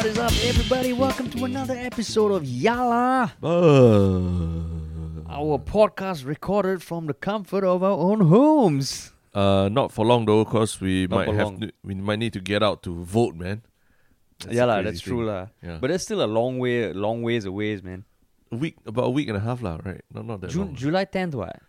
What is up, everybody? Welcome to another episode of Yala, Uh, our podcast recorded from the comfort of our own homes. uh, not for long though, cause we Not might have long. to, we might need to get out to vote, man. That's yeah, the lah, crazy that's thing. true, lah. Yeah, But that's still a long way, long ways away, man. a week about a week and a half, lah, right? Not not that June, long. July 10th, what?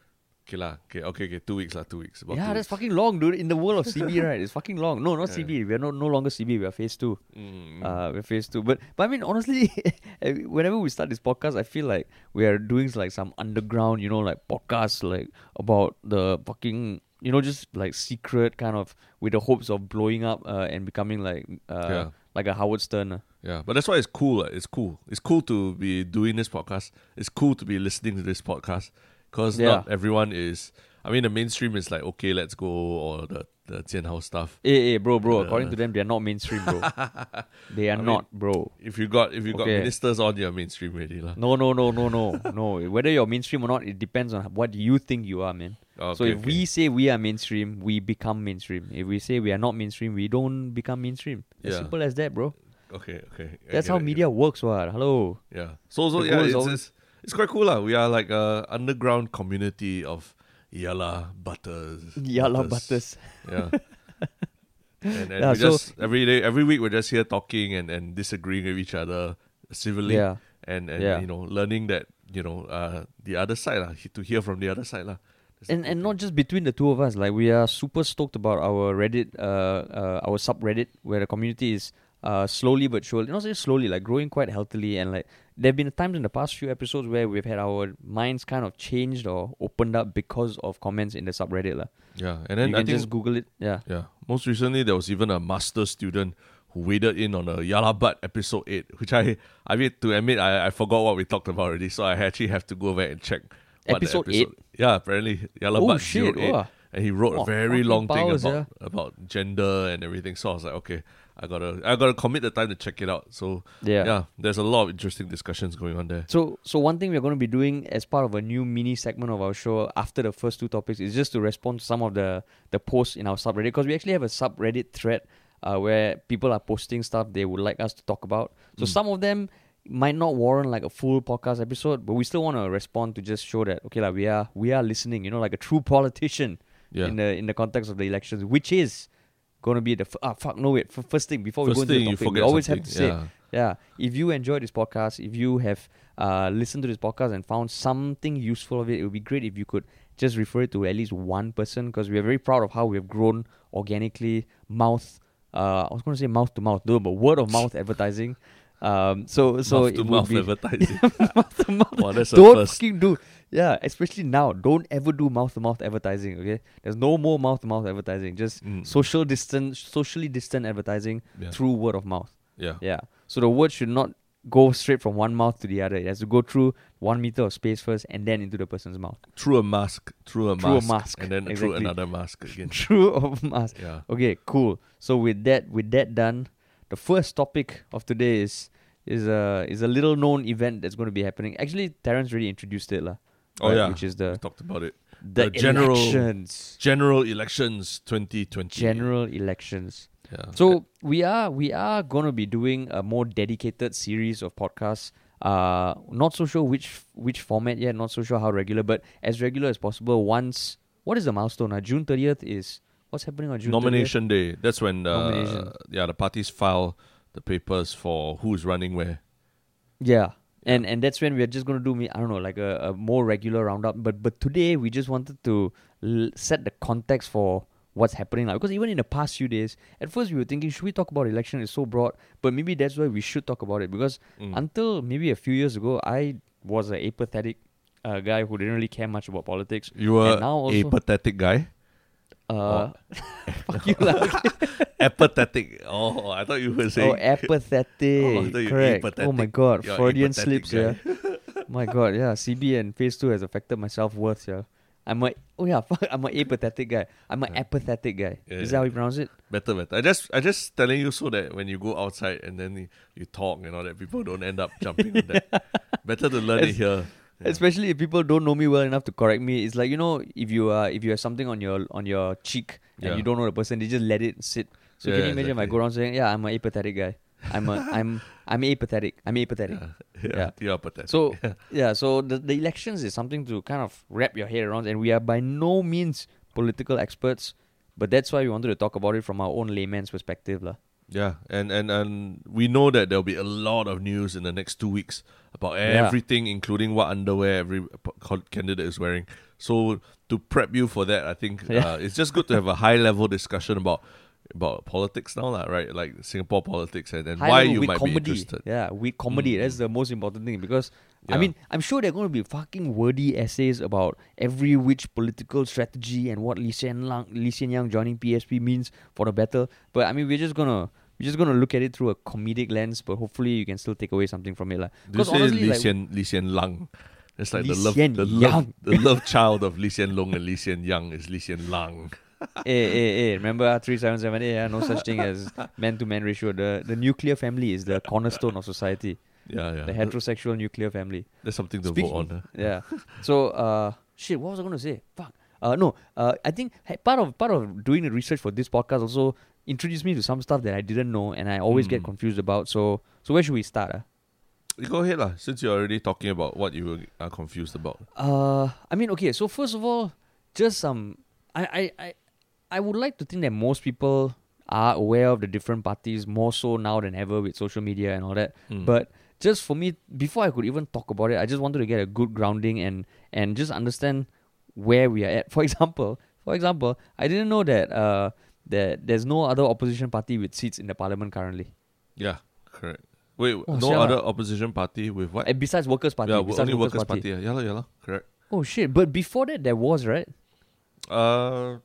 Okay, lah. Okay, okay, okay. Two weeks, lah. Two weeks. About yeah, two that's weeks. fucking long, dude. In the world of CB, right? It's fucking long. No, not Yeah. CB. We're no, no longer CB. We're phase two. Mm, Uh, we're phase two. But but I mean, honestly, whenever we start this podcast, I feel like we are doing like some underground, you know, like podcast, like about the fucking, you know, just like secret kind of with the hopes of blowing up uh, and becoming like uh, Yeah. like a Howard Stern. uh. yeah, but that's why it's cool. lah. It's cool. It's cool to be doing this podcast. It's cool to be listening to this podcast because Yeah. not everyone is. I mean, the mainstream is like okay, let's go, or the the Jian Hao stuff. Hey, hey, bro, bro. Uh, according to them, they are not mainstream, bro. they are I mean- not, bro. If you got if you got Okay. ministers on, you're mainstream already, lah. No, no, no, no, no, no. Whether you're mainstream or not, it depends on what you think you are, man. Okay, so if okay. we say we are mainstream, we become mainstream. If we say we are not mainstream, we don't become mainstream. As Yeah. simple as that, bro. okay, okay, I That's how it, media works, what? Hello. Yeah. So so The yeah, it's, it's it's quite cool lah. We are like a underground community of Yala Butters. Yalla butters. Yeah. and and Yeah, we so- just every day every week we're just here talking and, and disagreeing with each other civilly Yeah. and, and Yeah. you know, learning that, you know, uh the other side lah, to hear from the other side lah. That's And and thing. not just between the two of us. Like we are super stoked about our Reddit, uh, uh our subreddit where the community is uh slowly but surely, not say slowly, like growing quite healthily. And like there have been times in the past few episodes where we've had our minds kind of changed or opened up because of comments in the subreddit, lah. Yeah. And then You I can think just Google it. Yeah. Yeah. Most recently, there was even a master student who waded in on a Yala Butt episode 8, which I, I mean, to admit, I, I forgot what we talked about already, so I actually have to go back and check. what the Episode 8? Yeah, apparently, Yala Oh, shit, 08. wow. And he wrote Oh, a very long powers, thing about, about gender and everything. So I was like, okay, I gotta, I gotta commit the time to check it out. So Yeah. yeah, there's a lot of interesting discussions going on there. So, so one thing we're going to be doing as part of a new mini segment of our show after the first two topics is just to respond to some of the the posts in our subreddit because we actually have a subreddit thread uh, where people are posting stuff they would like us to talk about. So Mm. some of them might not warrant like a full podcast episode, but we still want to respond to just show that okay, like we are we are listening. You know, like a true politician Yeah. in the in the context of the elections, which is going to be the f- ah fuck no wait f- first thing before we First go into the you topic, we always have to say something, yeah. If you enjoyed this podcast, if you have uh, listened to this podcast and found something useful of it, it would be great if you could just refer it to at least one person because we are very proud of how we have grown organically, mouth. Uh, I was going to say mouth to mouth, no, but word of mouth advertising. Um, so so mouth it to mouth be- advertising. mouth to mouth. wow, that's a Don't fucking do. Yeah, especially now. Don't ever do mouth to mouth advertising. Okay, there's no more mouth to mouth advertising. Just Mm. social distance, socially distant advertising Yeah. through word of mouth. Yeah. Yeah. So the word should not go straight from one mouth to the other. It has to go through one meter of space first and then into the person's mouth. Through a mask, through a Through a mask, mask, and then through another mask again. True of mask. Yeah. Okay, cool. So with that with that done, the first topic of today is is a is a little known event that's going to be happening. Actually, Terrence already introduced it, lah. Oh, right, yeah. which is We the talked about it. the, the general- elections, General elections 2020. general elections. Yeah. So we are we are gonna be doing a more dedicated series of podcasts. Uh, not so sure which which format yet. Not so sure how regular, but as regular as possible. Once what is the milestone? Uh, June thirtieth is what's happening on June 30th? nomination day. That's when uh, yeah the parties file the papers for who's running where. Yeah. And and that's when we're just gonna do me I don't know like a, a more regular roundup. But but today we just wanted to l- set the context for what's happening now because even in the past few days, at first we were thinking should we talk about election? It's so broad, but maybe that's why we should talk about it because Mm. until maybe a few years ago, I was a apathetic uh, guy who didn't really care much about politics. you were and now a pathetic guy. Uh, fuck you lah. Apathetic. Oh, I thought you were saying. Oh, apathetic. Oh, I thought you Correct. apathetic. Oh my god, You're Freudian slips. guy. Yeah. my god, yeah. CB and Phase Two has affected my self worth. Yeah. I'm a oh yeah, fuck, I'm an apathetic guy. I'm an Yeah. apathetic guy. Yeah, Is that how you pronounce it? Better, better. I just, I just telling you so that when you go outside and then you, you talk and all that, people don't end up jumping on that. Better to learn it here. Yeah. Especially if people don't know me well enough to correct me. It's like you know, if you uh, if you have something on your on your cheek and Yeah. you don't know the person, they just let it sit. So Yeah, can you imagine if I go around saying, "Yeah, I'm an apathetic guy"? I'm a, I'm I'm apathetic. I'm apathetic. Yeah, Yeah. you are pathetic. So yeah, so the the elections is something to kind of wrap your head around, and we are by no means political experts, but that's why we wanted to talk about it from our own layman's perspective, lah. Yeah, and, and and we know that there'll be a lot of news in the next two weeks about Yeah. everything, including what underwear every candidate is wearing. So to prep you for that, I think Yeah. uh, it's just good to have a high level discussion about about politics now, lah, right? Like Singapore politics and, and High why you might comedy. be interested. Yeah, with comedy. Mm. That's the most important thing because I mean I'm sure there are going to be fucking wordy essays about every which political strategy and what Lee Hsien Lang, Lee Hsien Yang joining PSP means for the battle. But I mean we're just gonna we're just gonna look at it through a comedic lens. But hopefully you can still take away something from it, you say honestly, Lee like, Hsien, Lee Hsien Lang? It's like Lee the love, Hsien the love, Yang. the love child of Lee Hsien Loong and Lee Hsien Yang is Lee Hsien Lang. hey, hey, hey, remember three seven seven eight? Yeah, no such thing as man to man ratio. The the nuclear family is the cornerstone of society. Yeah, yeah. The heterosexual nuclear family. There's something to Speaking- vote on. huh? Yeah. So uh shit, what was I gonna say? Fuck. Uh no, uh I think part of part of doing the research for this podcast also introduced me to some stuff that I didn't know and I always get Mm. confused about. So so where should we start? Uh? You go ahead, lah. Since you're already talking about what you are confused about. Uh I mean okay, so first of all, just some I I, I I would like to think that most people are aware of the different parties more so now than ever with social media and all that. Mm. But just for me, before I could even talk about it, I just wanted to get a good grounding and and just understand where we are at. For example, for example, I didn't know that uh that there's no other opposition party with seats in the parliament currently. Yeah, correct. Wait, Oh, no sial other opposition party with what? And besides Workers' Party, yeah, besides only Workers', Workers' Party. Party. Yeah, yeah, yeah, correct. Oh shit! But before that, there was right. Uh,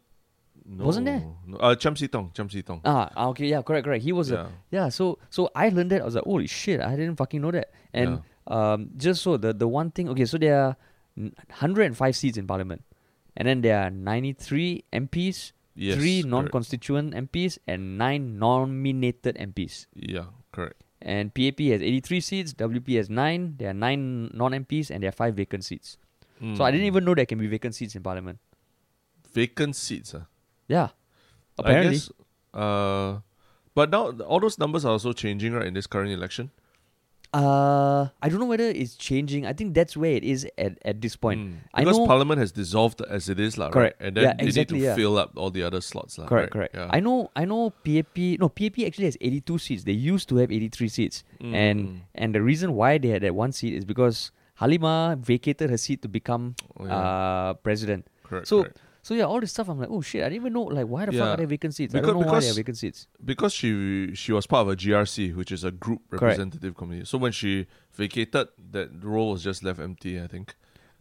no, Wasn't there? No, uh, Chiam See Tong, Chiam See Tong. Ah, ah, okay, yeah, correct, correct. He was a yeah. yeah. So so I learned that I was like, holy shit! I didn't fucking know that. And um, just so the the one thing, okay, so there are 105 seats in parliament, and then there are 93 MPs, yes, three non-constituent MPs, and nine nominated MPs. Yeah, correct. And PAP has 83 seats, WP has nine. There are nine non-MPs, and there are five vacant seats. So I didn't Mm. even know there can be vacant seats in parliament. vacant seats. Uh. Yeah, apparently. I guess, uh, but now all those numbers are also changing, right? In this current election. Uh, I don't know whether it's changing. I think that's where it is at, at this point. Mm. I Because know- Parliament has dissolved as it is, lah. Correct. Right? And then Yeah, they exactly, need to yeah. fill up all the other slots, lah. Correct, right? correct. Yeah. I know, I know. PAP, no, PAP actually has eighty-two seats. They used to have eighty-three seats, and Mm. and the reason why they had that one seat is because Halima vacated her seat to become Oh, yeah. uh president. correct. so- correct. So yeah, all this stuff. I'm like, oh shit, I didn't even know. Like, why the fuck are there vacant seats? I Because- don't know why there are because- vacant seats. because she she was part of a GRC, which is a group Correct. representative committee. So when she vacated, that role was just left empty. I think.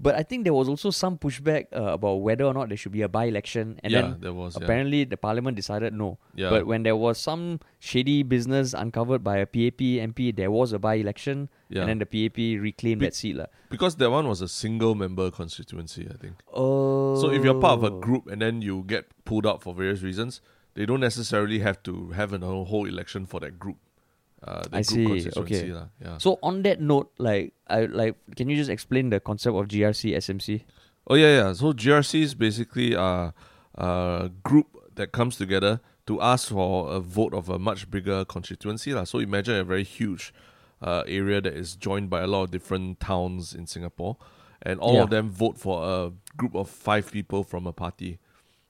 But I think there was also some pushback uh, about whether or not there should be a by-election, and yeah, then there was. yeah. apparently the parliament decided no. Yeah. But when there was some shady business uncovered by a PAP MP, there was a by-election, yeah. and then the PAP reclaimed Be- that seat. lah. because that one was a single member constituency, I think. Oh. So if you're part of a group and then you get pulled out for various reasons, they don't necessarily have to have a whole election for that group. Uh, the I group see, constituency okay. Yeah. So on that note, like, I like, can you just explain the concept of GRC SMC? Oh yeah, yeah. So GRC is basically are a group that comes together to ask for a vote of a much bigger constituency. lah. So imagine a very huge uh, area that is joined by a lot of different towns in Singapore, and all Yeah. of them vote for a group of five people from a party.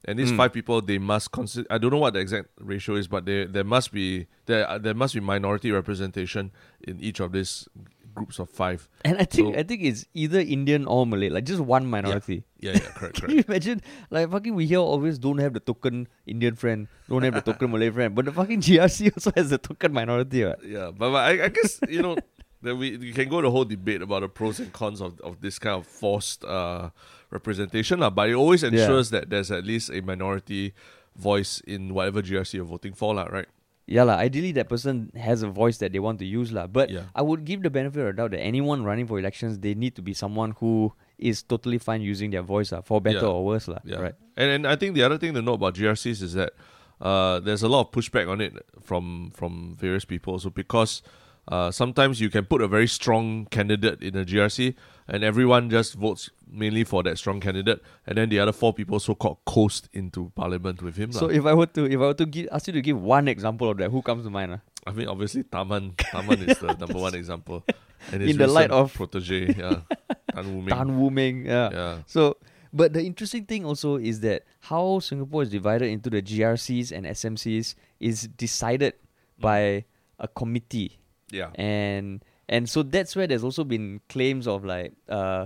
And these Mm. five people, they must consider. I don't know what the exact ratio is, but there there must be there there must be minority representation in each of these groups of five. And I think So- I think it's either Indian or Malay, like just one minority. Yeah, yeah, correct, Can correct. you imagine? Like fucking we here always don't have the token Indian friend, don't have the token Malay friend, but the fucking GRC also has the token minority. Right? Yeah, but, but I, I guess you know that we you can go to the whole debate about the pros and cons of, of this kind of forced uh, representation, lah. But it always ensures that there's at least a minority voice in whatever GRC you're voting for, lah. Right? Yeah, lah. Ideally, that person has a voice that they want to use, lah. But Yeah. I would give the benefit of the doubt that anyone running for elections, they need to be someone who is totally fine using their voice, lah, for better Yeah. or worse, lah. Yeah. Right. And and I think the other thing to know about GRCs is that uh, there's a lot of pushback on it from from various people. So because uh, sometimes you can put a very strong candidate in a GRC, and everyone just votes mainly for that strong candidate, and then the other four people so called coast into parliament with him. So lah. if I were to if I were to give, ask you to give one example of that, who comes to mind? ah? I mean, obviously, Tharman Tharman is the number one example. And In the light of- protege, yeah, Tan Wu Meng. Tan Wu Meng. Yeah. yeah, So, but the interesting thing also is that how Singapore is divided into the GRCs and SMCs is decided by a committee, yeah, and and so that's where there's also been claims of like uh,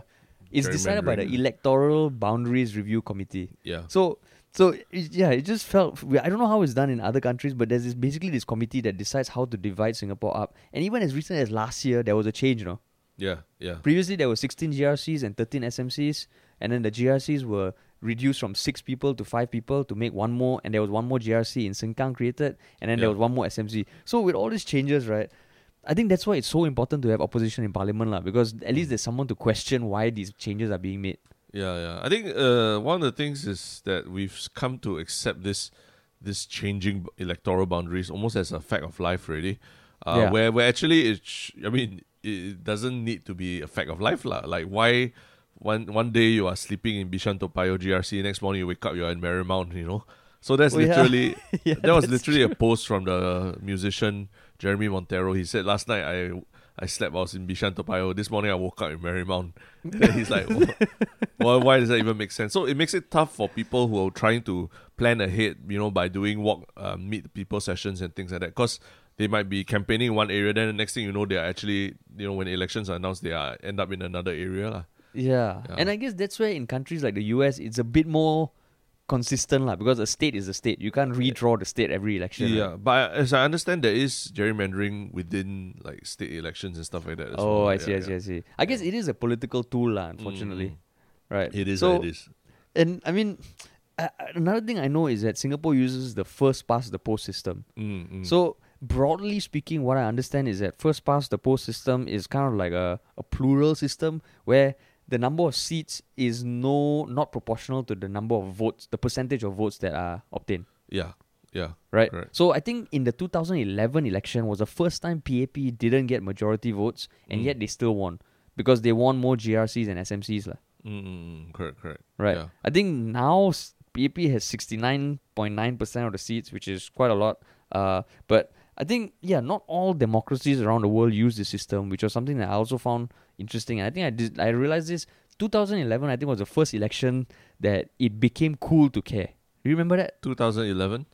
it's decided by the Electoral Boundaries Review Committee. yeah. So. So it, yeah, it just felt. I don't know how it's done in other countries, but there's this, basically this committee that decides how to divide Singapore up. And even as recent as last year, there was a change. You know, Yeah, yeah, Previously, there were 16 GRCs and 13 SMCs, and then the GRCs were reduced from six people to five people to make one more, and there was one more GRC in Sengkang created, and then there was one more SMC. So with all these changes, right, I think that's why it's so important to have opposition in parliament, lah, because at least there's someone to question why these changes are being made. yeah, yeah. I think uh, one of the things is that we've come to accept this this changing electoral boundaries almost as a fact of life, really. Uh, Yeah. Where where actually it, sh- I mean, it doesn't need to be a fact of life, lah. Like why. One one day you are sleeping in Bishan Toa Payoh GRC, next morning you wake up you're in Marymount, you know. So that's Oh, literally yeah, that was literally true. a post from the musician Jeremy Monteiro. He said last night I I slept. I was in Bishan Toa Payoh. This morning I woke up in Marymount. Then he's like, why, why does that even make sense? So it makes it tough for people who are trying to plan ahead. You know, by doing walk, uh, meet people sessions and things like that. Because they might be campaigning in one area, then the next thing you know, they are actually you know when elections are announced, they are end up in another area. Yeah. Yeah. and I guess that's where in countries like the US, it's a bit more consistent, lah, because a state is a state. You can't redraw the state every election. Yeah, right? but as I understand, there is gerrymandering within like state elections and stuff like that. as Oh, well. I see, Yeah, I see, yeah. I see. I guess it is a political tool, lah, unfortunately. Mm. Right. It is. So, it is. and I mean, another thing I know is that Singapore uses the first past the post system. Mm, mm. So, broadly speaking, what I understand is that first past the post system is kind of like a, a plural system where the number of seats is no not proportional to the number of votes, the percentage of votes that are obtained. yeah, yeah, Right. Correct. So I think in the 2011 election was the first time PAP didn't get majority votes, and Mm. yet they still won because they won more GRCs and SMCs, mm, mm, mm, correct, correct. Right. Yeah. I think now PAP has 69.9% of the seats, which is quite a lot. Uh, but I think, yeah, not all democracies around the world use this system, which was something that I also found interesting. I think I did, I realized this 2011, I think, was the first election that it became cool to care. You remember that? 2011.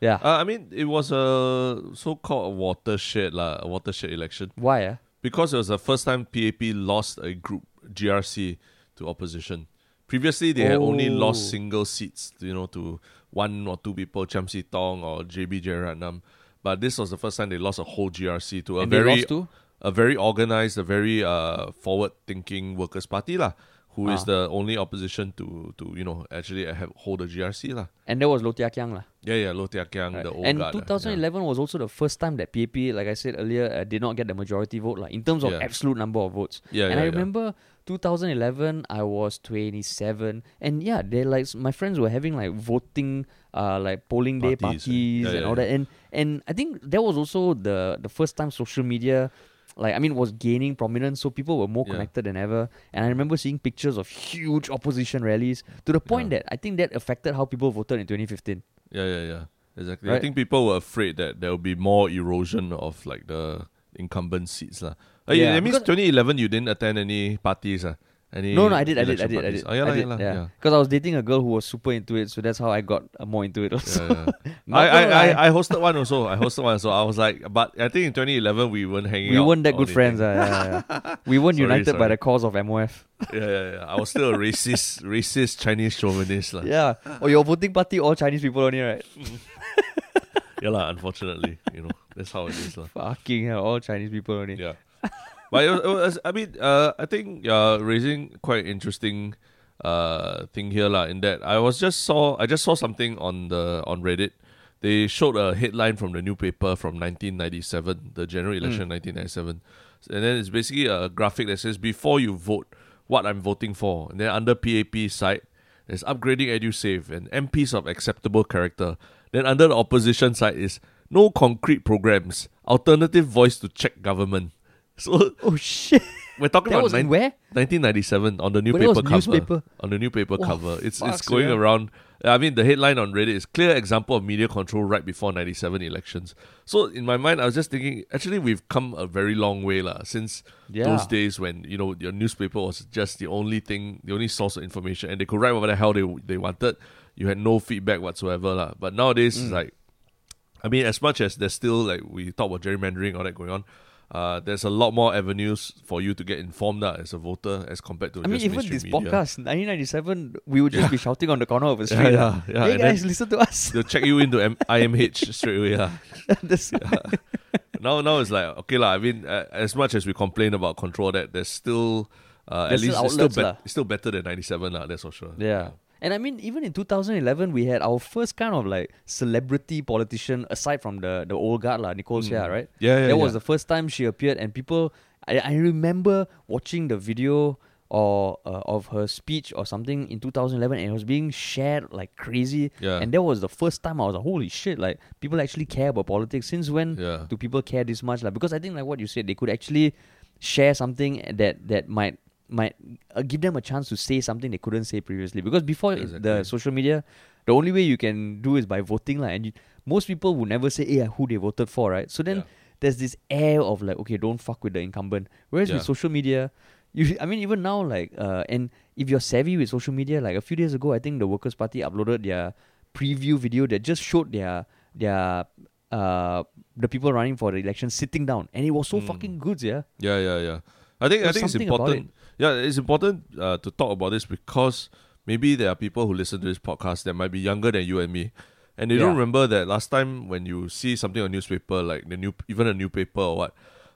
Yeah. Uh, I mean, it was a so-called watershed, lah, a watershed election Why? Uh? because it was the first time PAP lost a group GRC to opposition. Previously, they had only Oh. lost single seats, you know, to one or two people, Chiam See Tong or JB Jeyaretnam. But this was the first time they lost a whole GRC to a and very too? A very organized, a very uh, forward-thinking workers' party lah, who is Ah. the only opposition to to you know actually have, hold a GRC lah. And there was Low Thia Khiang. lah. Yeah, yeah, Low Thia Khiang, Right. the old and guard. lah, 2011 was also the first time that PAP, like I said earlier, uh, did not get the majority vote, like in terms of Yeah. absolute number of votes. Yeah, and yeah, I yeah. remember 2011, I was 27, and yeah, they like my friends were having like voting, uh, like polling day Parties, parties yeah, and yeah, all that, and and I think that was also the the first time social media. Like I mean, was gaining prominence, so people were more Yeah. connected than ever. And I remember seeing pictures of huge opposition rallies to the point Yeah. that I think that affected how people voted in 2015. Yeah, yeah, yeah. Exactly. I think people were afraid that there will be more erosion of like the incumbent seats lah. Uh, Yeah, that means 2011 you didn't attend any parties ah. Any No, no, I did, I did, I did, I did. Oh, yeah, I did, yeah, yeah. yeah. Because I was dating a girl who was super into it, so that's how I got uh, more into it. Also, Yeah, yeah. I, I. I, I hosted one also. I hosted one, so I was like, but I think in 2011 we weren't hanging we weren't that good friends. Uh, yeah, yeah. We weren't Sorry, united by the cause of MOF. yeah, yeah, yeah. I was still a racist, racist Chinese chauvinist lah. Yeah. Or your voting party, all Chinese people only, right? yeah lah. Unfortunately, you know that's how it is lah. Fucking hell, all Chinese people only. Yeah, but it was, I mean, uh, I think uh, raising quite interesting uh thing here lah. In that I was just saw I just saw something on the on Reddit. They showed a headline from the newspaper from 1997, the general election 1997, and then it's basically a graphic that says before you vote, what I'm voting for, and then under PAP side. There's upgrading EduSave and MPs of acceptable character. Then under the opposition side is no concrete programs, alternative voice to check government. So Oh shit! we're talking That about was in where? 1997 on the But it newspaper was cover. newspaper? On the newspaper Oh, cover, it's it's going sia. around. I mean, the headline on Reddit is clear example of media control right before 97 elections. So in my mind, I was just thinking, actually, we've come a very long way lah, since Yeah. those days when, you know, your newspaper was just the only thing, the only source of information, and they could write whatever the hell they, they wanted. You had no feedback whatsoever. lah. But nowadays, it's mm. like, I mean, as much as there's still, like, we talk about gerrymandering, all that going on, uh, there's a lot more avenues for you to get informed lah, as a voter as compared to I mean, even this media. podcast, 1997, we would just be shouting on the corner of a street. yeah, lah. yeah, Hey and guys, listen to us. They'll check you into M- IMH straight away. lah. That's- now now it's like okay lah. I mean, uh, as much as we complain about control, that there's still uh, at There's least still it's still, lah. it's still better than ninety seven lah. That's for sure. Yeah. And I mean, even in 2011, we had our first kind of like celebrity politician, aside from the the old guard, lah, Nicole Seah, right? Mm. Yeah, yeah, That was the first time she appeared, and people, I, I remember watching the video or uh, of her speech or something in 2011, and it was being shared like crazy. Yeah. And that was the first time I was like, holy shit, like people actually care about politics. Since when Yeah. do people care this much? Like, because I think like what you said, they could actually share something that that might might uh, give them a chance to say something they couldn't say previously. Because before Exactly. the social media, the only way you can do is by voting, like, and you, most people would never say, "Yeah, who they voted for," right? So then Yeah. there's this air of like, okay, don't fuck with the incumbent. Whereas Yeah. with social media, you, I mean, even now, like, uh, and if you're savvy with social media, like a few days ago, I think the Workers' Party uploaded their preview video that just showed their their uh the people running for the election sitting down, and it was so Mm. fucking good, yeah. Yeah, yeah, yeah. I think I think it's important. Yeah, it's important uh, to talk about this because maybe there are people who listen to this podcast that might be younger than you and me, and they don't remember that last time when you see something on newspaper, like the new even a newspaper or what,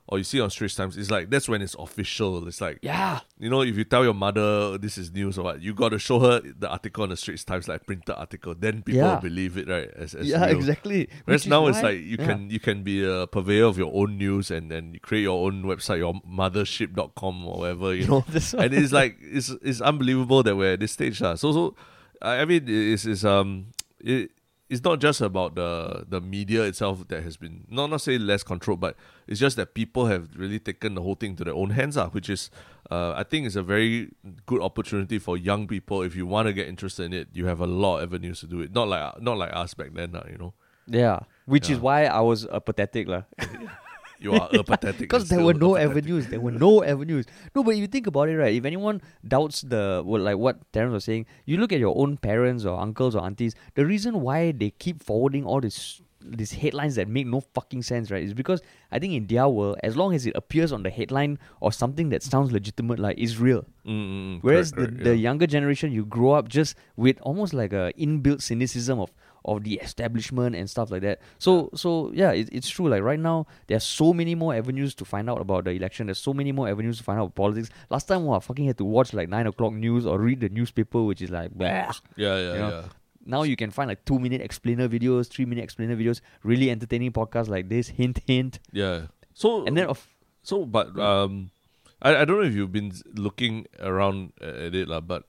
or you see on Straits Times, it's like that's when it's official. It's like Yeah. you know, if you tell your mother this is news or what, you got to show her the article on the Straits Times, like printed article. Then people Yeah. will believe it, right? As, as yeah, real. exactly. Whereas now it's like you yeah. can you can be a purveyor of your own news and then you create your own website, your mothership.com or whatever, you know. And it's like it's it's unbelievable that we're at this stage. lah. So so I I mean it's, it's um it, it's not just about the the media itself that has been not not say less controlled, but it's just that people have really taken the whole thing to their own hands, ah, which is uh, I think is a very good opportunity for young people. If you want to get interested in it, you have a lot of avenues to do it. Not like not like us back then, ah, you know. Yeah, which is why I was uh, pathetic, lah. You are a pathetic. Because there were no avenues. There were no avenues. No, but if you think about it, right? If anyone doubts the well, like what Terence was saying, you look at your own parents or uncles or aunties. The reason why they keep forwarding all this these headlines that make no fucking sense, right? Is because I think in their world, as long as it appears on the headline or something that sounds legitimate, like is real. Mm, mm, mm. Whereas Correct, the, correct, the younger generation, you grow up just with almost like a inbuilt cynicism of of the establishment and stuff like that. So so yeah, it, it's true. Like right now, there's so many more avenues to find out about the election. There's so many more avenues to find out about politics. Last time, wow, I fucking had to watch like nine o'clock news or read the newspaper, which is like, bah. yeah, yeah, you know, yeah. now you can find like two minute explainer videos, three minute explainer videos, really entertaining podcasts like this. Hint, hint, Yeah. So and then of so but um I, I don't know if you've been looking around at it lah, but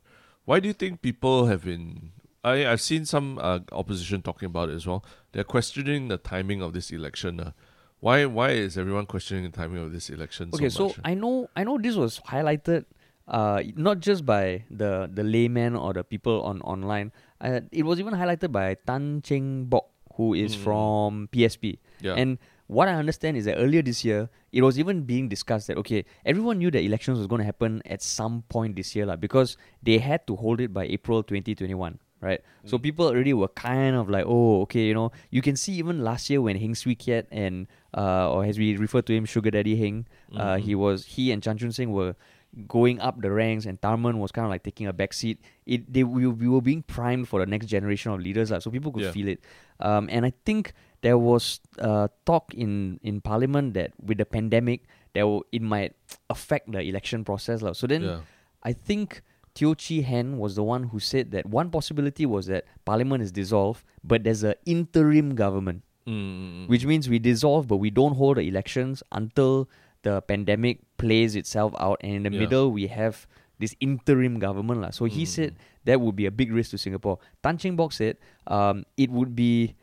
why do you think people have been I I've seen some uh, opposition talking about it as well. They're questioning the timing of this election. Uh. Why why is everyone questioning the timing of this election Okay, so so. I know I know this was highlighted uh not just by the the layman or the people on online. Uh, it was even highlighted by Tan Cheng Bock, who is Mm. from PSP. yeah. And what I understand is that earlier this year, it was even being discussed that okay, everyone knew that elections was going to happen at some point this year, lah, because they had to hold it by April 2021. Right, so Mm. people already were kind of like, oh, okay, you know, you can see even last year when Heng Swee Keat and, uh, or as we refer to him, Sugar Daddy Heng, uh, Mhm. he was he and Chan Chun Sing were going up the ranks, and Tharman was kind of like taking a back seat. It they we, we were being primed for the next generation of leaders, lah, so people could Yeah. feel it. Um, and I think there was uh, talk in in Parliament that with the pandemic, there will, it might affect the election process, lah. So then yeah. I think Teo Chee Hean was the one who said that one possibility was that Parliament is dissolved, but there's a interim government Mm, mm, mm. which means we dissolve but we don't hold the elections until the pandemic plays itself out and in the Yeah. middle we have this interim government lah. so he Mm. said that would be a big risk to singapore tan cheng bock said um, it would be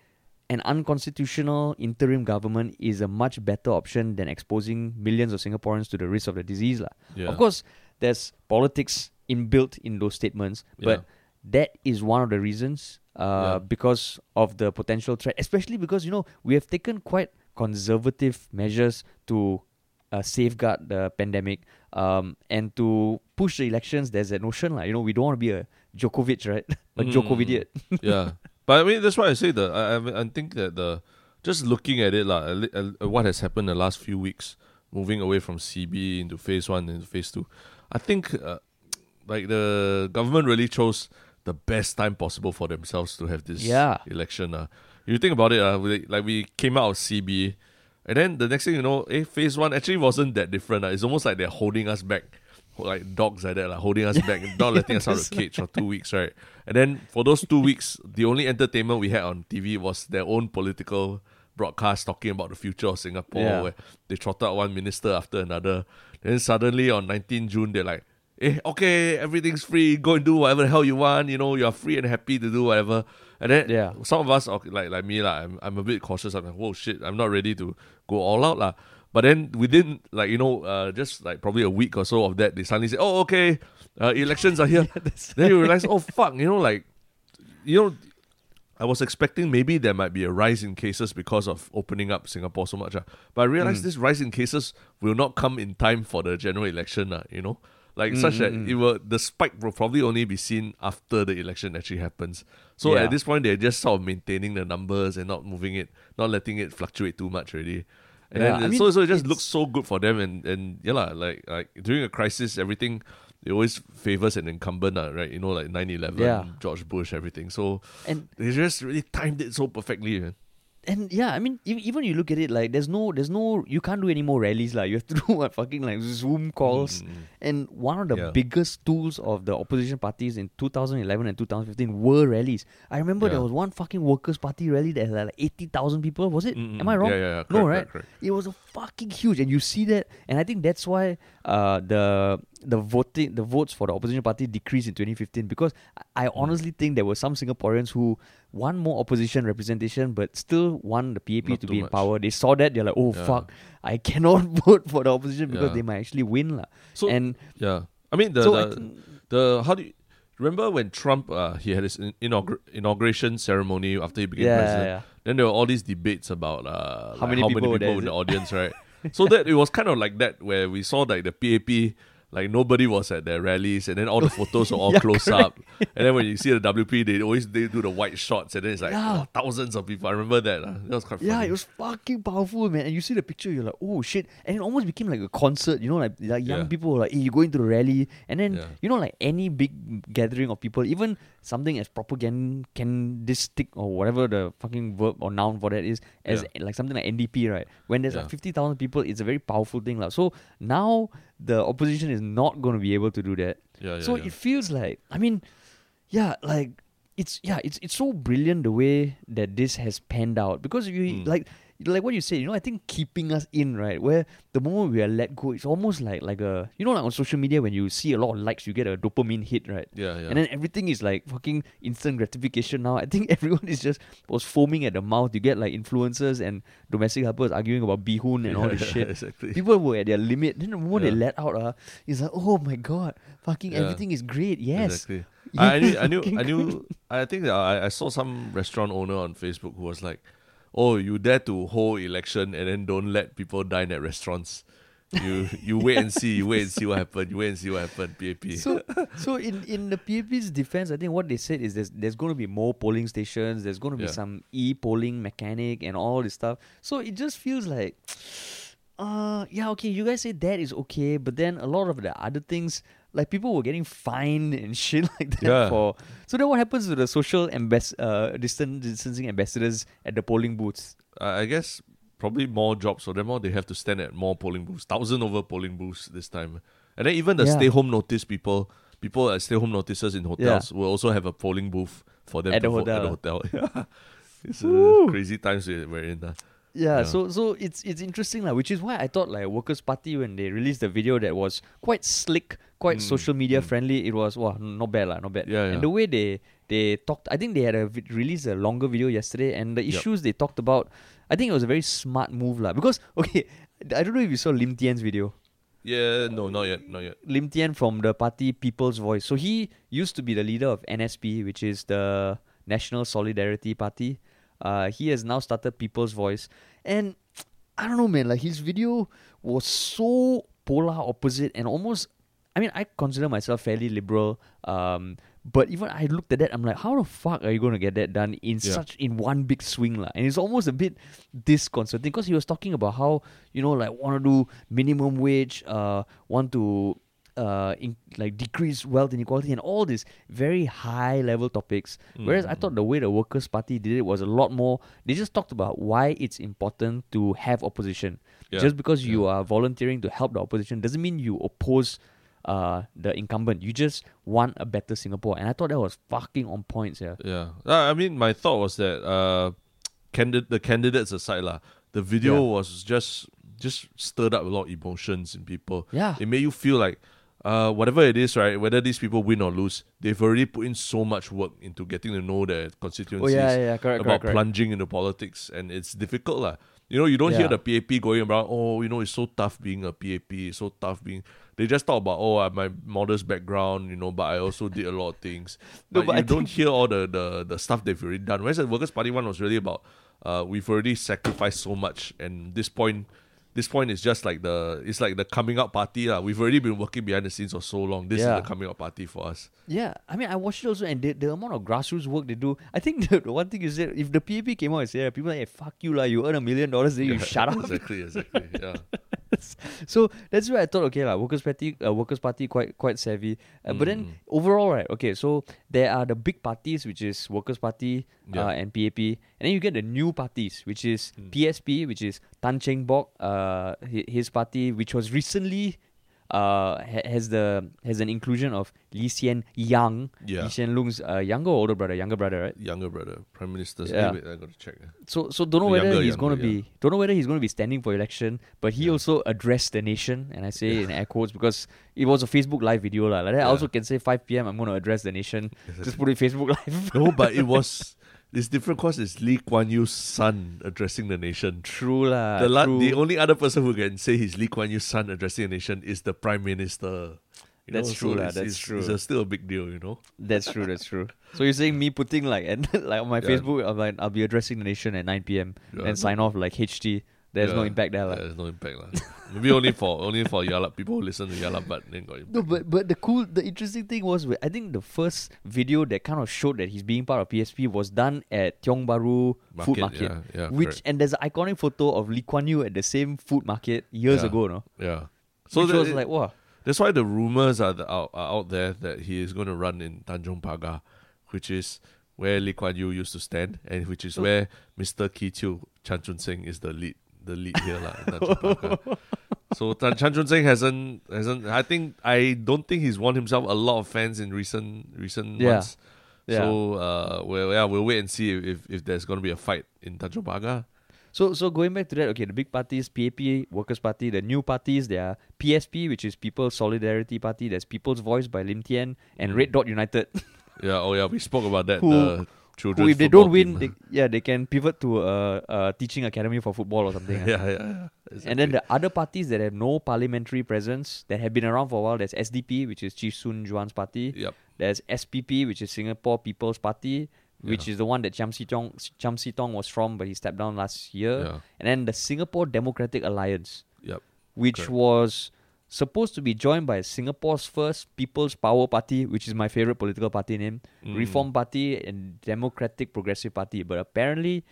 an unconstitutional interim government is a much better option than exposing millions of singaporeans to the risk of the disease lah. yeah. of course there's politics inbuilt in those statements but that is one of the reasons uh, because of the potential threat, especially because you know we have taken quite conservative measures to uh, safeguard the pandemic um, and to push the elections. There's that notion, like you know, we don't want to be a Djokovic, right? a Mm. Djokovic. yeah, but I mean that's why I say that I, I, I think that the just looking at it like what has happened the last few weeks, moving away from CB into phase one into phase two, I think uh, like the government really chose the best time possible for themselves to have this Yeah. election. Uh. You think about it, uh, we, like we came out of CB, and then the next thing you know, eh, phase one actually wasn't that different. Uh. It's almost like they're holding us back. Like dogs like that, like holding us back, not letting us out of the cage for two weeks, right? And then for those two weeks, the only entertainment we had on TV was their own political broadcast talking about the future of Singapore, Yeah. where they trotted out one minister after another. Then suddenly on 19 June, they're like, eh, okay, everything's free, go and do whatever the hell you want, you know, you're free and happy to do whatever. And then Yeah. some of us, like like me, like, I'm, I'm a bit cautious. I'm like, whoa, shit, I'm not ready to go all out. lah. But then within, like, you know, uh, just like probably a week or so of that, they suddenly say, oh, okay, uh, elections are here. then you realize, oh, fuck, you know, like, you know, I was expecting maybe there might be a rise in cases because of opening up Singapore so much. ah. But I realized Mm. this rise in cases will not come in time for the general election, ah, you know? Like Mm, such mm, that mm. it will the spike will probably only be seen after the election actually happens. So Yeah. at this point they're just sort of maintaining the numbers and not moving it, not letting it fluctuate too much already. And Yeah, then, I mean, so so it just looks so good for them and and yeah lah, like like during a crisis everything it always favors an incumbent, ah, right? You know, like 9-11, Yeah. George Bush, everything. So And they just really timed it so perfectly, man. And yeah, I mean, ev- even you look at it like there's no, there's no, you can't do any more rallies like you have to do what fucking like Zoom calls. Mm, mm, And one of the Yeah. biggest tools of the opposition parties in 2011 and 2015 were rallies. I remember there was one fucking workers' party rally that had like 80,000 people. Was it? mm, Am. I wrong? Yeah, yeah, yeah. No, right? correct, correct. It was a fucking huge, and you see that, and I think that's why uh, the the voting the votes for the opposition party decreased in 2015 because I, I Mm. honestly think there were some Singaporeans who want more opposition representation but still want the PAP Not to be in much. power. They saw that they're like, oh Yeah. fuck, I cannot vote for the opposition because Yeah. they might actually win, lah. So and yeah, I mean the so I the, the how do you remember when Trump uh, he had his in- inaugur- inauguration ceremony after he became yeah, president? Then there were all these debates about uh, How like many how people many people in the audience, right? so that it was kind of like that where we saw like the PAP. Like nobody was at their rallies, and then all the photos are all Yeah, close correct. up. And then when you see the WP, they always they do the white shots, and then it's like Yeah. oh, thousands of people. I remember that. Uh, that was quite funny. Yeah, it was fucking powerful, man. And you see the picture, you're like, oh shit. And it almost became like a concert, you know, like, like young Yeah. people were like, hey, you going to the rally. And then, you know, like any big gathering of people, even something as propagandistic or whatever the fucking verb or noun for that is, as like something like NDP, right? When there's like 50,000 people, it's a very powerful thing. lah. So now the opposition is not going to be able to do that. yeah, yeah, so yeah. it feels like, I mean, yeah, like it's yeah, it's it's so brilliant the way that this has panned out because you Mm. like like what you said, you know, I think keeping us in right where the moment we are let go, it's almost like like a you know like on social media when you see a lot of likes, you get a dopamine hit, right? yeah, yeah. And then everything is like fucking instant gratification now. I think everyone is just was foaming at the mouth. You get like influencers and domestic helpers arguing about bihun and all this Yeah, shit. Exactly. People were at their limit. Then the moment they let out, uh, it's like, oh my god, fucking Yeah. everything is great. Yes. Exactly. I, I knew, I knew, I knew. I think that I, I saw some restaurant owner on Facebook who was like, "Oh, you dare to hold election and then don't let people dine at restaurants. You you wait and see. You wait and see what happened. You wait and see what happened. PAP. so, so in, in the PAP's defense, I think what they said is there's there's going to be more polling stations. There's going to be Yeah. some e-polling mechanic and all this stuff. So it just feels like, uh, yeah, okay. You guys say that is okay, but then a lot of the other things, like people were getting fined and shit like that Yeah. for. So then what happens to the social ambas- uh, distant distancing ambassadors at the polling booths? I I guess probably more jobs for them. Or they have to stand at more polling booths, thousand over polling booths this time. And then even the Yeah. stay home notice people, people at stay home notices in hotels will also have a polling booth for them At to the vote at the hotel. hotel. Yeah. It's uh, crazy times we- we're in. Uh. Yeah, Yeah. so so it's it's interesting lah, which is why I thought like Workers' Party when they released the video that was quite slick, quite Mm, social media mm. friendly. It was wow, not bad lah, not bad. Yeah, And the way they they talked, I think they had a vid- released a longer video yesterday, and the issues they talked about, I think it was a very smart move lah. Because okay, I don't know if you saw Lim Tean's video. Yeah, no, not yet, not yet. Lim Tean from the party People's Voice. So he used to be the leader of NSP, which is the National Solidarity Party. Uh, he has now started People's Voice, and I don't know, man. Like his video was so polar opposite and almost. I mean, I consider myself fairly liberal. Um, but even I looked at that, I'm like, how the fuck are you going to get that done in Yeah. such in one big swing, lah? And it's almost a bit disconcerting because he was talking about how you know, like, want to do minimum wage, uh, want to uh, in, like decrease wealth inequality and all these very high level topics. Whereas I thought the way the Workers' Party did it was a lot more. They just talked about why it's important to have opposition. Yeah, Just because you are volunteering to help the opposition doesn't mean you oppose uh, the incumbent. You just want a better Singapore. And I thought that was fucking on points. yeah. Yeah, uh, I mean, my thought was that uh, candid- the candidates aside, lah, the video Yeah. was just just stirred up a lot of emotions in people. Yeah. it made you feel like uh, whatever it is, right? Whether these people win or lose, they've already put in so much work into getting to know their Oh constituencies yeah, yeah, yeah, correct, about correct, correct. plunging into politics, and it's difficult, lah. You know, you don't hear the PAP going around. Oh, you know, it's so tough being a PAP. It's so tough being. They just talk about oh, I my modest background, you know, but I also did a lot of things. No, but, but you I don't hear all the, the the stuff they've already done. Whereas the Workers' Party one was really about uh, we've already sacrificed so much, and this point. This point is just like the it's like the coming out party lah. We've already been working behind the scenes for so long. This Yeah. is the coming out party for us. Yeah, I mean, I watched it also, and the, the amount of grassroots work they do. I think the, the one thing is that if the PAP came out and said, people are like, hey, fuck you, lah, you earn a million dollars, then you shut up. exactly, exactly. Yeah. so that's why I thought, okay, like Workers' Party, uh, Workers' Party, quite quite savvy. Uh, But then Mm. overall, right? Okay, so there are the big parties, which is Workers' Party Yeah. uh, and PAP, and then you get the new parties, which is Mm. PSP, which is Tan Cheng Bock, uh, his party, which was recently. Uh, ha- has the has an inclusion of Lee Hsien Yang, Yeah. Lee Hsien Loong's uh, younger or older brother, younger brother, right? Younger brother, Prime Minister's. Yeah. Yeah. Wait, I got to check. So so don't know The whether younger, he's going to younger, be don't know whether he's going to be standing for election, but he Yeah. also addressed the nation, and I say in air quotes because it was a Facebook live video lah. Like that, I also can say 5 p.m. I'm going to address the nation. Just put it Facebook live. No, but it was. It's different because it's Lee Kuan Yew's son addressing the nation. true lah. the, la- true. the only other person who can say he's Lee Kuan Yew's son addressing the nation is the Prime Minister. You That's know, true so it's, that's it's, true. It's a, still a big deal, you know. that's true. That's true. So you're saying me putting like and like on my Yeah. Facebook, I'm like I'll be addressing the nation at 9 p.m. Yeah, and sign off like HT. There's no impact there. yeah, lah. There's no impact, lah. Maybe only for only for Yala people who listen to Yala, but then got impact. No, but but the cool, the interesting thing was, I think the first video that kind of showed that he's being part of PSP was done at Tiong Bahru Food Market, yeah, yeah, which correct. and there's an iconic photo of Lee Kuan Yew at the same food market years Yeah. ago, no? yeah. So which that- was like, wow, That's why the rumors are, the, out, are out there that he is going to run in Tanjong Pagar, which is where Lee Kuan Yew used to stand, and which is So- where Mr. Kee Chiu Chan Chun Sing is the lead, the lead here lah. So Tan, Chan Chun Sing hasn't hasn't. I think I don't think he's won himself a lot of fans in recent recent Yeah. months. Yeah. So uh, well, yeah, we'll wait and see if, if, if there's going to be a fight in Tanjong Pagar. So so going back to that, okay, the big parties, PAP, Workers' Party, the new parties, there are PSP, which is People's Solidarity Party, there's People's Voice by Lim Tean, and Mm. Red Dot United. Yeah. Oh yeah, we spoke about that. Who- the children. if they don't win, they, yeah, they can pivot to a, a teaching academy for football or something. ah. yeah, yeah, yeah. And then the other parties that have no parliamentary presence that have been around for a while, there's SDP, which is Chee Soon Juan's party. Yep. There's SPP, which is Singapore People's Party, which Yeah. is the one that Chiam See Tong Chiam See Tong was from, but he stepped down last year. Yeah. And then the Singapore Democratic Alliance, Yep. which was supposed to be joined by Singapore's first People's Power Party, which is my favorite political party name, Mm. Reform Party and Democratic Progressive Party. But apparently,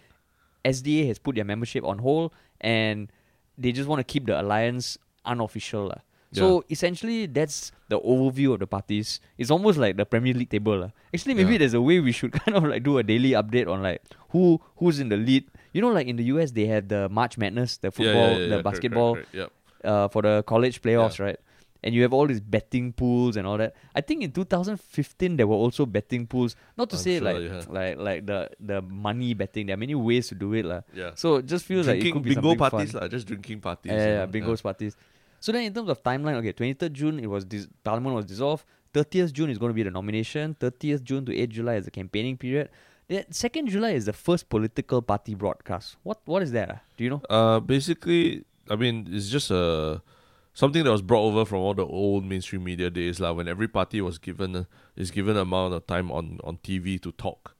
SDA has put their membership on hold and they just want to keep the alliance unofficial. lah. So essentially, that's the overview of the parties. It's almost like the Premier League table. Actually, maybe Yeah. there's a way we should kind of like do a daily update on like who who's in the lead. You know, like in the US, they have the March Madness, the football, yeah, yeah, yeah, the correct, basketball correct, correct. Uh, for the college playoffs, right? And you have all these betting pools and all that. I think in 2015 there were also betting pools. Not to I'm say sure, like yeah. like like the the money betting. There are many ways to do it, lah. Yeah. So it just feels like it could be bingo something parties fun. lah, just drinking parties. Yeah, yeah, yeah, know, bingos parties. So then in terms of timeline, okay, 23rd June it was dis- Parliament was dissolved. 30th June is going to be the nomination. 30th June to 8th July is the campaigning period. The 2nd July is the first political party broadcast. What what is that? ah? Do you know? Uh, basically, I mean, it's just a something that was brought over from all the old mainstream media days, like when every party was given a, is given amount of time on on TV to talk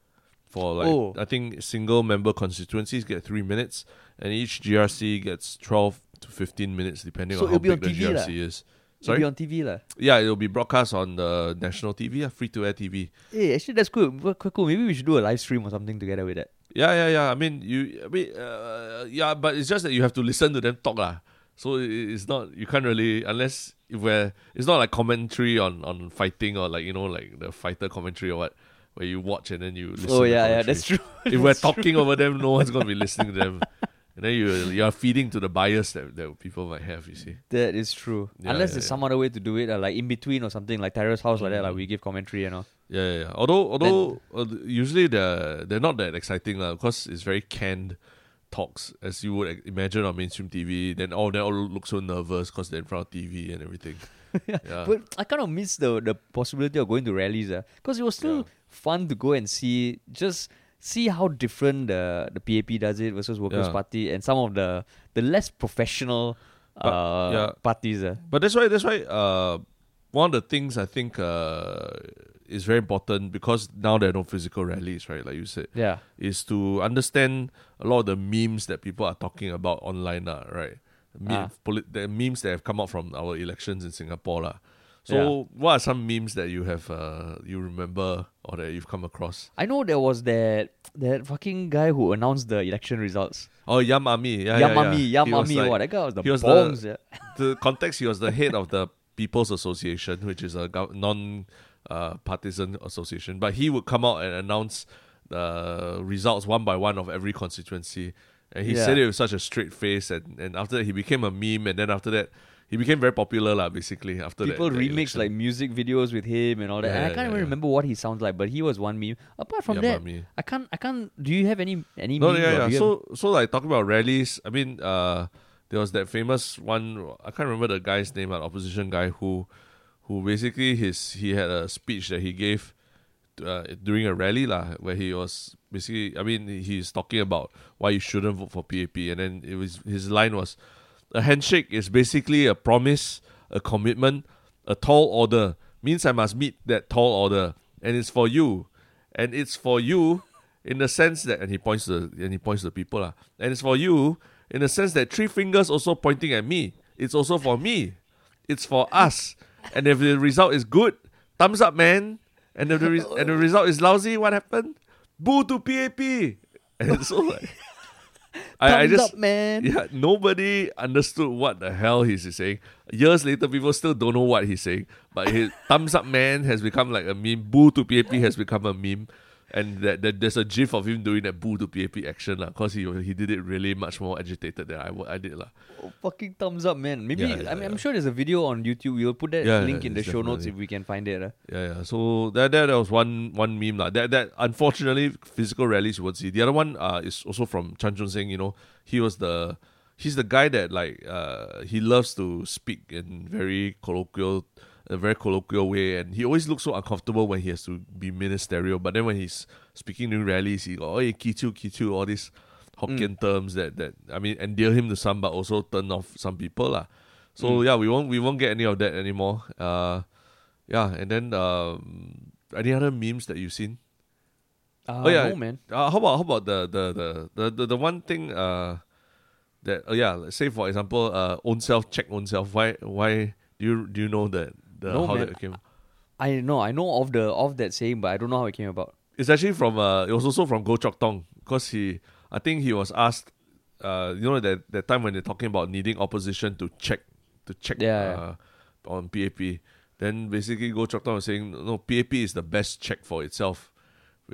For like Oh. I think single member constituencies get three minutes, and each GRC gets twelve to fifteen minutes depending So on how big on the TV GRC is. So it'll be on TV lah. yeah, it'll be broadcast on the national TV, free to air TV. Hey, eh, actually that's cool. Quite cool. Maybe we should do a live stream or something together with that. Yeah, yeah, yeah. I mean, you, I mean, uh, yeah, but it's just that you have to listen to them talk, lah. So it's not you can't really unless if we're it's not like commentary on on fighting or like you know like the fighter commentary or what where you watch and then you listen. oh yeah, yeah, that's true. if we're That's true. talking over them, no one's gonna be listening to them. And then you you are feeding to the bias that, that people might have. You see. That is true. Yeah, Unless yeah, there's yeah. some other way to do it, uh, like in between or something, like Terrace House like that, like we give commentary and all. Yeah, yeah, yeah. Although, although uh, usually they're they're not that exciting lah, because it's very canned talks as you would imagine on mainstream TV. Then all they all look so nervous because they're in front of TV and everything. yeah, But I kind of miss the the possibility of going to rallies, because it was still Yeah. fun to go and see just see how different the the PAP does it versus Workers' Yeah. Party and some of the the less professional But, uh, parties. Uh. but that's why that's why uh one of the things I think uh is very important because now there are no physical rallies, right? Like you said. Yeah. is to understand a lot of the memes that people are talking about online, lah, right? Meme, Ah. polit- the memes that have come out from our elections in Singapore. lah. So, Yeah. what are some memes that you have uh, you remember or that you've come across? I know there was that that fucking guy who announced the election results. Oh, Yam Ami. Yeah, yeah, Yamami, yeah. Was Yamami, like- what? That guy was the he was the- bombs. yeah. the context, he was the head of the People's Association, which is a gov- non uh, partisan association. But he would come out and announce the results one by one of every constituency. And he Yeah. said it with such a straight face. And, and after that, he became a meme. And then after that, he became very popular, lah, basically. After People that, that remix like music videos with him and all that. Yeah, and I can't even yeah. remember what he sounds like, but he was one meme. Apart from that. I can't. I can't. Do you have any any? No, yeah, yeah. So, so like talking about rallies, I mean, uh, there was that famous one. I can't remember the guy's name, an opposition guy who, who basically his he had a speech that he gave uh, during a rally lah, where he was basically. I mean, he's talking about why you shouldn't vote for PAP, and then it was his line was, "A handshake is basically a promise, a commitment, a tall order. Means I must meet that tall order, and it's for you, and it's for you." In the sense that, and he points to and he points to the people lah, and it's for you in the sense that three fingers also pointing at me. It's also for me. It's for us. And if the result is good, thumbs up, man. And if the re- and the result is lousy, what happened? Boo to PAP. And so like, I, I Thumbs just up, man. yeah, nobody understood what the hell he's saying. Years later, people still don't know what he's saying. But his thumbs up man has become like a meme. Boo to PAP has become a meme. And that, that there's a gif of him doing that boo to PAP action lah, cause he he did it really much more agitated than I, I did lah. Oh, fucking thumbs up, man. Maybe Yeah, yeah, I mean I'm sure there's a video on YouTube. We'll put that Yeah, link yeah, in the show notes if we can find it. Uh. Yeah, yeah. So that that, that was one one meme lah. That that unfortunately physical rallies you would see. The other one uh, is also from Chan Chun Sing. You know, he was the he's the guy that like uh, he loves to speak in very colloquial, a very colloquial way, and he always looks so uncomfortable when he has to be ministerial. But then when he's speaking during rallies, he go, oh, Kee Chiu kichu, all these Hokkien terms that that I mean endear him to some, but also turn off some people lah. So yeah, we won't we won't get any of that anymore. Uh, yeah, and then um, any other memes that you've seen? Uh, Oh, yeah. no, man. Uh, how about how about the the the the the, the one thing uh, that uh, yeah, say for example, uh, own self check own self. Why why do you do you know that the No, how man. that came? I know, I know of the of that saying, but I don't know how it came about. It's actually from uh, it was also from Goh Chok Tong because he I think he was asked, uh, you know that that time when they're talking about needing opposition to check to check Yeah, uh, on PAP. Then basically Goh Chok Tong was saying no PAP is the best check for itself.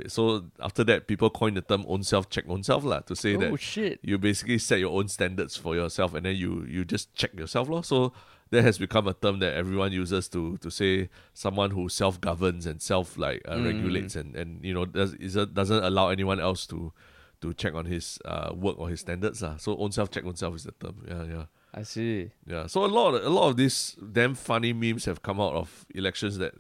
So after that, people coined the term "own self check own self" lah to say oh that shit! you basically set your own standards for yourself and then you you just check yourself lor. So that has become a term that everyone uses to to say someone who self governs and self like uh, Mm. regulates and and you know does is doesn't allow anyone else to to check on his uh, work or his standards lah. So own self check own self is the term. Yeah, yeah. I see. Yeah, so a lot, of, a lot of these damn funny memes have come out of elections that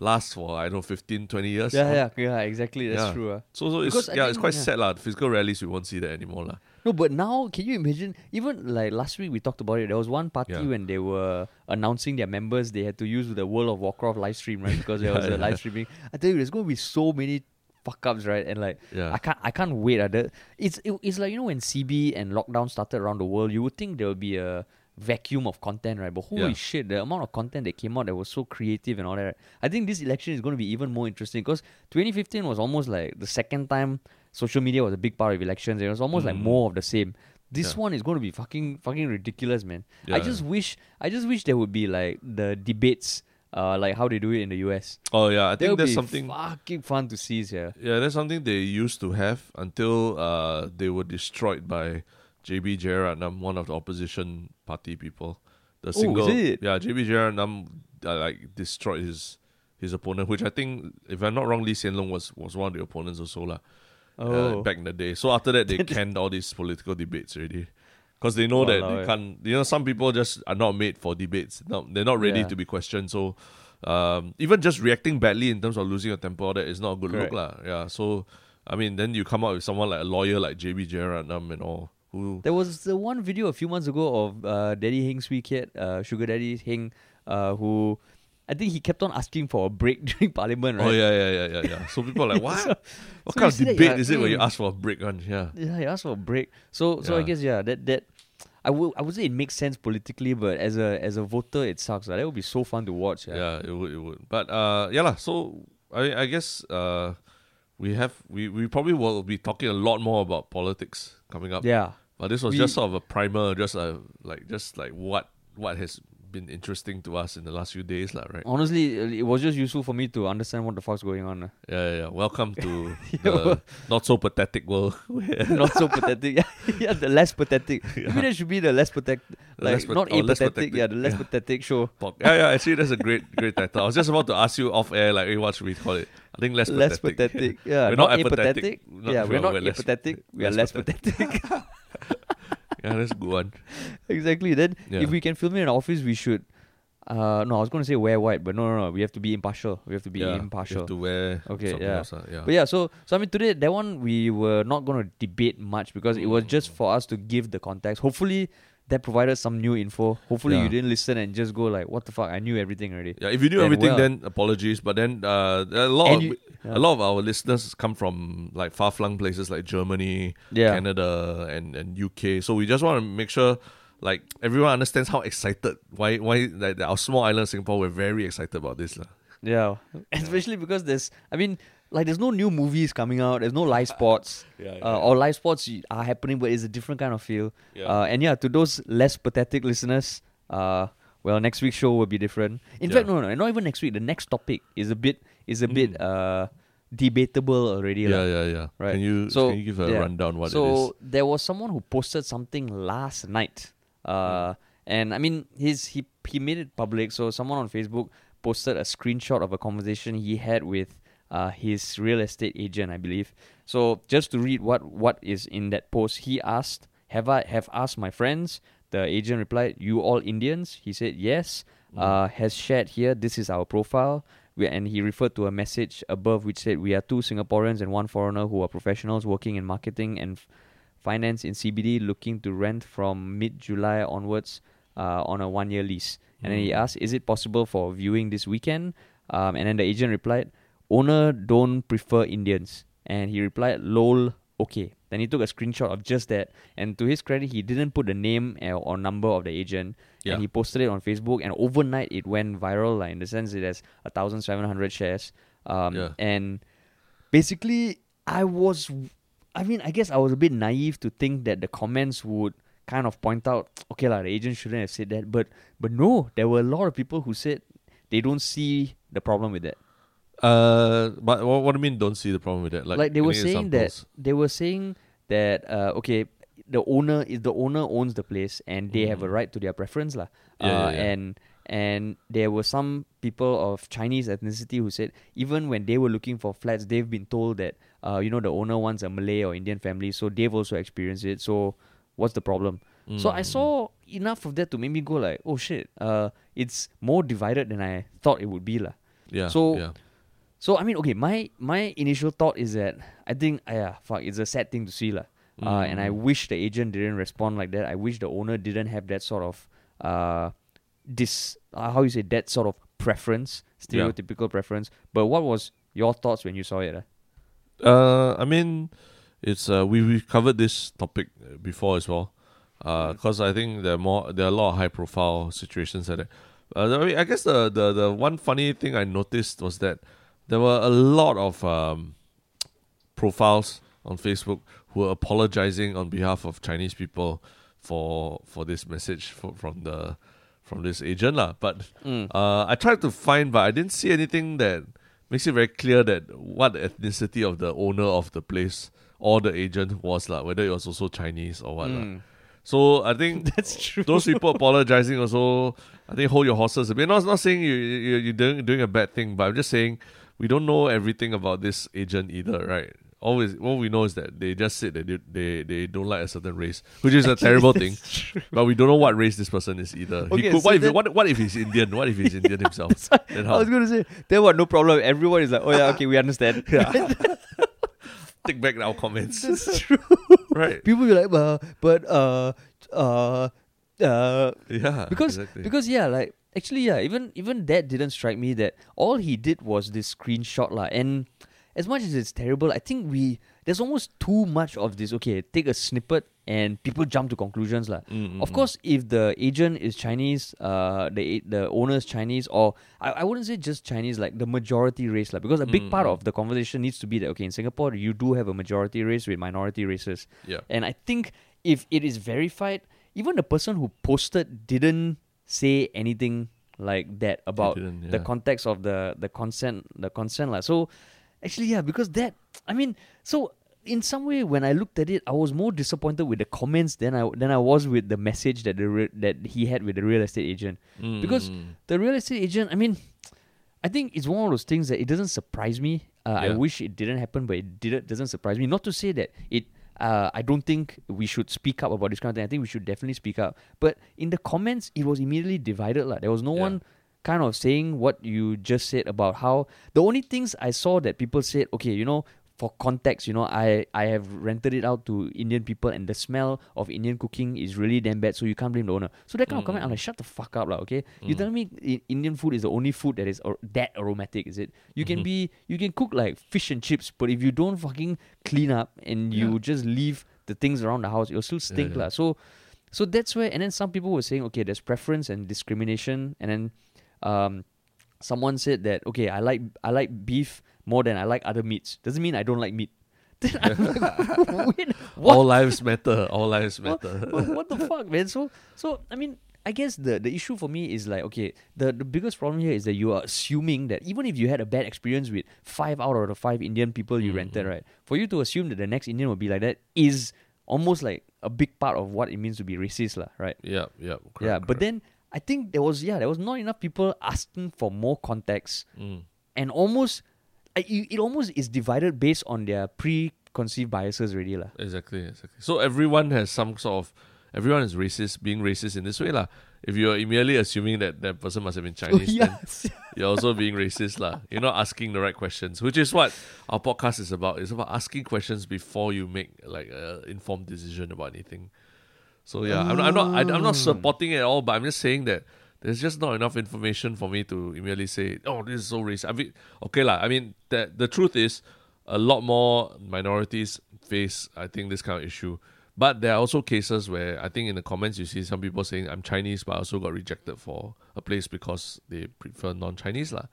last for I don't know 15, 20 years. Yeah, yeah, yeah. Exactly. That's Yeah. true. Uh. So, so it's Because yeah, it's quite yeah. sad lah. Physical rallies, we won't see that anymore lah. No, but now can you imagine? Even like last week we talked about it. There was one party Yeah. when they were announcing their members, they had to use the World of Warcraft live stream, right? Because there was a live streaming. I tell you, there's going to be so many fuck ups, right? And like Yeah. I can't I can't wait. Uh, the, it's it, it's like you know when CB and lockdown started around the world, you would think there would be a vacuum of content, right? But holy Yeah. shit, the amount of content that came out that was so creative and all that. right? I think this election is going to be even more interesting because 2015 was almost like the second time social media was a big part of elections. It was almost like Mm. more of the same. This Yeah. one is going to be fucking fucking ridiculous, man. I just wish I just wish there would be like the debates, uh, like how they do it in the US. Oh yeah, I think be something. fucking fun to see, yeah. Yeah, that's something they used to have until uh, they were destroyed by JB Jeyaretnam, one of the opposition party people. The Oh, single, yeah, JB Jeyaretnam uh, like destroyed his his opponent, which I think, if I'm not wrong, Lee Hsien Loong was was one of the opponents also lah. Oh, uh, back in the day. So after that, they canned all these political debates already. Because they know that Walao they can't, you know, some people just are not made for debates. No, they're not ready Yeah. to be questioned. So, um, even just reacting badly in terms of losing your temper, that is not a good Correct. look, lah. Yeah. So, I mean, then you come out with someone like a lawyer like JB Jeyaretnam and all, who, There was the one video a few months ago of uh, Daddy Heng Swee Keat, uh, Sugar Daddy Heng, uh, who I think he kept on asking for a break during Parliament, right? oh yeah, yeah, yeah, yeah, yeah. So people are like, what? So- what so kind of debate yeah, is it when you mm. ask for a break? On yeah. Yeah, he asked for a break. So, so I guess yeah, that that I would I would say it makes sense politically, but as a as a voter, it sucks. lah. That would be so fun to watch. Yeah. yeah it would it would but uh yeah lah, so i i guess uh we have we we probably will be talking a lot more about politics coming up Yeah. but this was We- just sort of a primer just uh like just like what what has been interesting to us in the last few days lah, right Honestly, it was just useful for me to understand what the fuck's going on. uh. yeah yeah, yeah. welcome to the not so pathetic world Not so pathetic. Yeah, yeah, the less pathetic. Maybe that should be the less pathetic. Like less pat- not apathetic. pathetic. Yeah, the less Yeah. pathetic show. Yeah yeah actually that's a great great title i was just about to ask you off air like hey, what should we call it i think less less pathetic, pathetic. Yeah, We're not, not apathetic. apathetic. Not yeah, sure, we're not we're less- apathetic. We are less less pathetic. Yeah that's good one exactly. Then Yeah. if we can film it in an office, we should. Uh, no, I was going to say wear white, but no, no, no. We have to be impartial. We have to be yeah, impartial. have to wear Okay, yeah. else, uh, yeah But yeah, so so I mean today that one we were not going to debate much because it was just for us to give the context. Hopefully that provided some new info. Hopefully Yeah. you didn't listen and just go like, what the fuck? I knew everything already. Yeah, if you knew Then everything, well. then apologies. But then uh, a lot, of, you- yeah. a lot of our listeners come from like far flung places like Germany, Yeah. Canada, and and UK. So we just want to make sure like everyone understands how excited why why like our small island Singapore we're very excited about this lah. Yeah, especially because there's, I mean, like there's no new movies coming out. There's no live sports, Yeah, uh, or live sports are happening, but it's a different kind of feel. Yeah. Uh, and yeah, to those less pathetic listeners, uh, well, next week's show will be different. In Yeah. fact, no, no, not even next week. The next topic is a bit is a bit uh debatable already. yeah, lah. yeah, yeah. Right. Can you So, can you give a yeah. rundown what it is? so there was someone who posted something last night, uh, and I mean his he he made it public. So someone on Facebook posted a screenshot of a conversation he had with uh, his real estate agent, I believe. So just to read what what is in that post, he asked, "Have I have asked my friends?" The agent replied, "You all Indians?" He said, "Yes." Uh, has shared here. This is our profile. We, and he referred to a message above which said, "We are two Singaporeans and one foreigner who are professionals working in marketing and f- finance in CBD, looking to rent from mid July onwards uh, on a one year lease." And then he Mm. asked, "Is it possible for viewing this weekend?" Um, and then the agent replied, "Owner don't prefer Indians." And he replied, "Lol, okay." Then he took a screenshot of just that. And to his credit, he didn't put the name or number of the agent. Yeah. And he posted it on Facebook. And overnight, it went viral. Like, in the sense, it has a thousand seven hundred shares. Um, Yeah. And basically, I was, I mean, I guess I was a bit naive to think that the comments would kind of point out, okay, lah, the agent shouldn't have said that. But but no, there were a lot of people who said they don't see the problem with that. Uh, but what, what do you mean? Don't see the problem with that? Like, Like, they were saying examples? that they were saying that uh, okay, the owner is the owner owns the place and they have a Mhm. right to their preference, lah. Yeah, uh, yeah. And and there were some people of Chinese ethnicity who said even when they were looking for flats, they've been told that uh, you know the owner wants a Malay or Indian family, so they've also experienced it. So what's the problem? So I Mm. saw enough of that to make me go like, oh shit, uh, it's more divided than I thought it would be, lah. Yeah. so- yeah. So I mean, okay, my my initial thought is that I think, ah, yeah, fuck, it's a sad thing to see, lah. Uh, and I Mm. wish the agent didn't respond like that. I wish the owner didn't have that sort of uh, this uh, how you say that sort of preference, Yeah. stereotypical preference. But what was your thoughts when you saw it? ah? Uh, I mean, it's uh, we we covered this topic before as well. Uh, because I think there are more there are a lot of high profile situations at it. Uh, I, mean, I guess the, the the one funny thing I noticed was that there were a lot of um, profiles on Facebook who were apologizing on behalf of Chinese people for for this message for, from the from this agent lah. But Mm. uh, I tried to find, but I didn't see anything that makes it very clear that what ethnicity of the owner of the place or the agent was lah, whether it was also Chinese or what lah. Mm. So I think That's true. those people apologizing also. I think hold your horses a bit. Not not saying you you you're doing doing a bad thing, but I'm just saying we don't know everything about this agent either, right? Always, what we know is that they just said that they they, they don't like a certain race, which is a terrible thing. But we don't know what race this person is either. Okay, could, so what if then- what what if he's Indian? What if he's Indian himself? then how? I was gonna say then what? No problem. Everyone is like, oh yeah, okay, we understand. Take back our comments, That's true. right? People be like, uh, but uh, uh, uh, Yeah, because exactly. because yeah, like actually yeah, even even that didn't strike me that all he did was this screenshot lah. And as much as it's terrible, I think we there's almost too much of this. Okay, take a snippet and people jump to conclusions lah. Mm, mm, Of mm. course, if the agent is Chinese, uh, the the owner is Chinese, or I, I wouldn't say just Chinese, like the majority race, like because a big Mm, part mm. of the conversation needs to be that okay, in Singapore you do have a majority race with minority races, yeah, and I think if it is verified, even the person who posted didn't say anything like that about didn't, the context of the the consent the consent lah. So actually yeah, because that I mean so in some way when I looked at it, I was more disappointed with the comments than I than I was with the message that the re- that he had with the real estate agent. Mm, Because. The real estate agent, I mean, I think it's one of those things that it doesn't surprise me. Uh, I wish it didn't happen, but it didn't doesn't surprise me. Not to say that it. Uh, I don't think we should speak up about this kind of thing. I think we should definitely speak up. But in the comments, it was immediately divided. Like there was no Yeah. one kind of saying what you just said about how the only things I saw that people said, okay, you know, for context, you know, I I have rented it out to Indian people, and the smell of Indian cooking is really damn bad. So you can't blame the owner. So that kind of comment, I'm like, shut the fuck up, lah. Okay, you Mm. tell me I- Indian food is the only food that is ar- that aromatic, is it? You can Mhm. be you can cook like fish and chips, but if you don't fucking clean up and you just leave the things around the house, it'll still stink, yeah. lah. So so that's where, and then some people were saying, okay, there's preference and discrimination, and then um, someone said that okay, I like I like beef more than I like other meats. Doesn't mean I don't like meat. Then I'm like, wait, what? All lives matter. All lives matter. what, what the fuck, man? So so I mean. I guess the, the issue for me is like okay the, the biggest problem here is that you are assuming that even if you had a bad experience with five out of the five Indian people you Mm, rented right for you to assume that the next Indian will be like that is almost like a big part of what it means to be racist lah right yeah, yeah, correct, yeah but then I think there was yeah there was not enough people asking for more context Mm. and almost it it almost is divided based on their preconceived biases already lah. Exactly, exactly. So everyone has some sort of everyone is racist, being racist in this way, lah. If you're immediately assuming that that person must have been Chinese, then you're also being racist, lah. You're not asking the right questions, which is what our podcast is about. It's about asking questions before you make like an informed decision about anything. So yeah, I'm, I'm not I, I'm not Ah. supporting it at all, but I'm just saying that there's just not enough information for me to immediately say, oh, this is so racist. I mean, okay, lah. I mean, that the truth is, a lot more minorities face, I think, this kind of issue. But there are also cases where I think in the comments you see some people saying I'm Chinese, but I also got rejected for a place because they prefer non-Chinese, lah.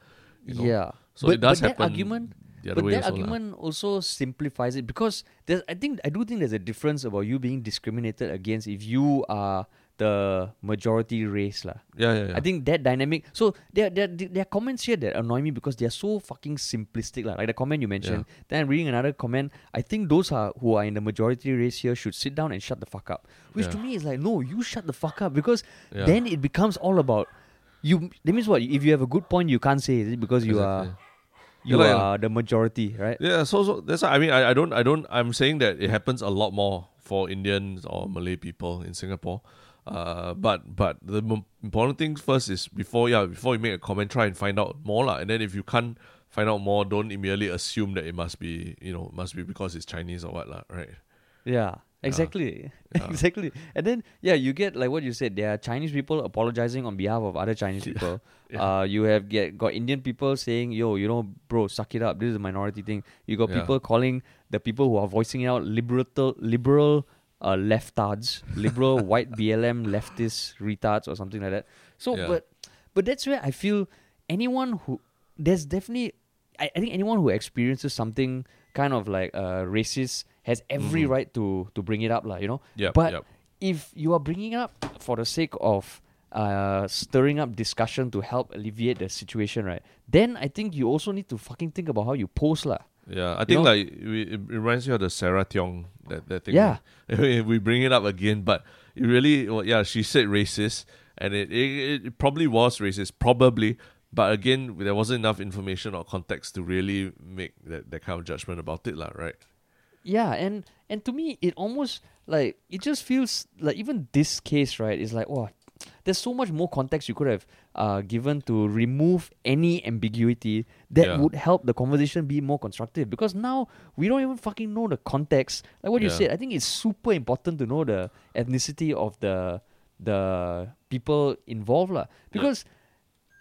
You know? Yeah. So but, it does but happen argument the but that also, argument also simplifies it because there's I think I do think there's a difference about you being discriminated against if you are the majority race lah. Yeah, yeah, yeah. I think that dynamic. So there, there, there are comments here that annoy me because they are so fucking simplistic. lah. Like the comment you mentioned. Then I'm reading another comment. I think those are who are in the majority race here should sit down and shut the fuck up. Which to me is like, no, you shut the fuck up because Yeah. then it becomes all about you. That means what? If you have a good point, you can't say it because you Exactly. are you like- are the majority, right? Yeah, so so that's why I mean I, I don't I don't I'm saying that it happens a lot more for Indians or Malay people in Singapore. Uh, but but the m- important thing first is before yeah before you make a comment, try and find out more lah. And then if you can't find out more, don't immediately assume that it must be you know must be because it's Chinese or what lah. Right? Yeah. Exactly. Yeah. exactly. And then yeah, you get like what you said, there are Chinese people apologizing on behalf of other Chinese people. Yeah. Uh you have get got Indian people saying, Yo, you know, bro, suck it up. This is a minority thing. You got Yeah. people calling the people who are voicing out liberal liberal uh leftards, liberal white BLM leftist retards or something like that. So Yeah. but but that's where I feel anyone who there's definitely I, I think anyone who experiences something kind of like uh, racist has every Mhm. right to to bring it up, lah. You know. Yep, but yep. if you are bringing it up for the sake of uh, stirring up discussion to help alleviate the situation, right? Then I think you also need to fucking think about how you post, lah. Yeah, I think know? like it, it reminds you of the Sarah Tiong that that thing. Yeah. we bring it up again, but it really, well, yeah, she said racist, and it, it it probably was racist, probably. But again, there wasn't enough information or context to really make that, that kind of judgment about it, lah. Right? Yeah, and and to me, it almost like it just feels like even this case, right, is like, wow, there's so much more context you could have uh, given to remove any ambiguity that Yeah. would help the conversation be more constructive. Because now we don't even fucking know the context. Like what you said, I think it's super important to know the ethnicity of the the people involved, lah. Because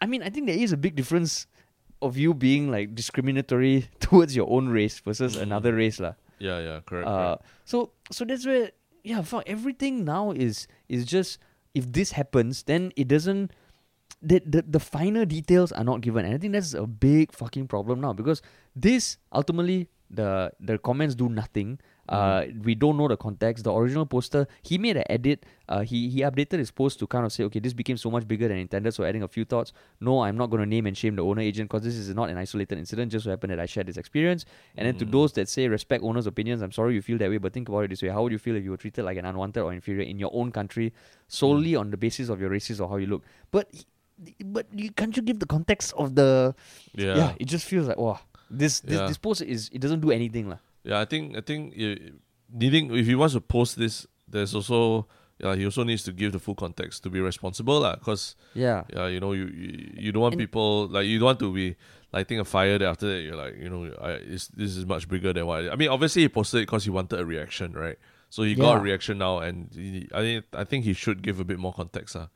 I mean, I think there is a big difference of you being like discriminatory towards your own race versus Mhm. another race, lah. Yeah, yeah, correct. Uh, correct. so so that's where yeah, fuck, everything now is is just if this happens, then it doesn't. The, the the finer details are not given, and I think that's a big fucking problem now because this ultimately the the comments do nothing. Uh, we don't know the context. The original poster, he made an edit. Uh, he he updated his post to kind of say, okay, this became so much bigger than intended. So adding a few thoughts. No, I'm not going to name and shame the owner agent because this is not an isolated incident. Just so happened that I shared this experience. And then to Mm. those that say respect owners' opinions, I'm sorry you feel that way, but think about it this way: How would you feel if you were treated like an unwanted or inferior in your own country solely on the basis of your races or how you look? But but you can't you give the context of the yeah. yeah? it just feels like wow, this this, Yeah. this post is it doesn't do anything lah. Yeah, I think I think needing if he wants to post this, there's also yeah he also needs to give the full context to be responsible lah. Cause Yeah. yeah, you know you you, you don't want And- people like you don't want to be lighting a fire. That after that you're like you know I this is much bigger than what I, I mean. Obviously he posted it because he wanted a reaction, right? So he got a reaction now, and he, I think I think he should give a bit more context. Uh.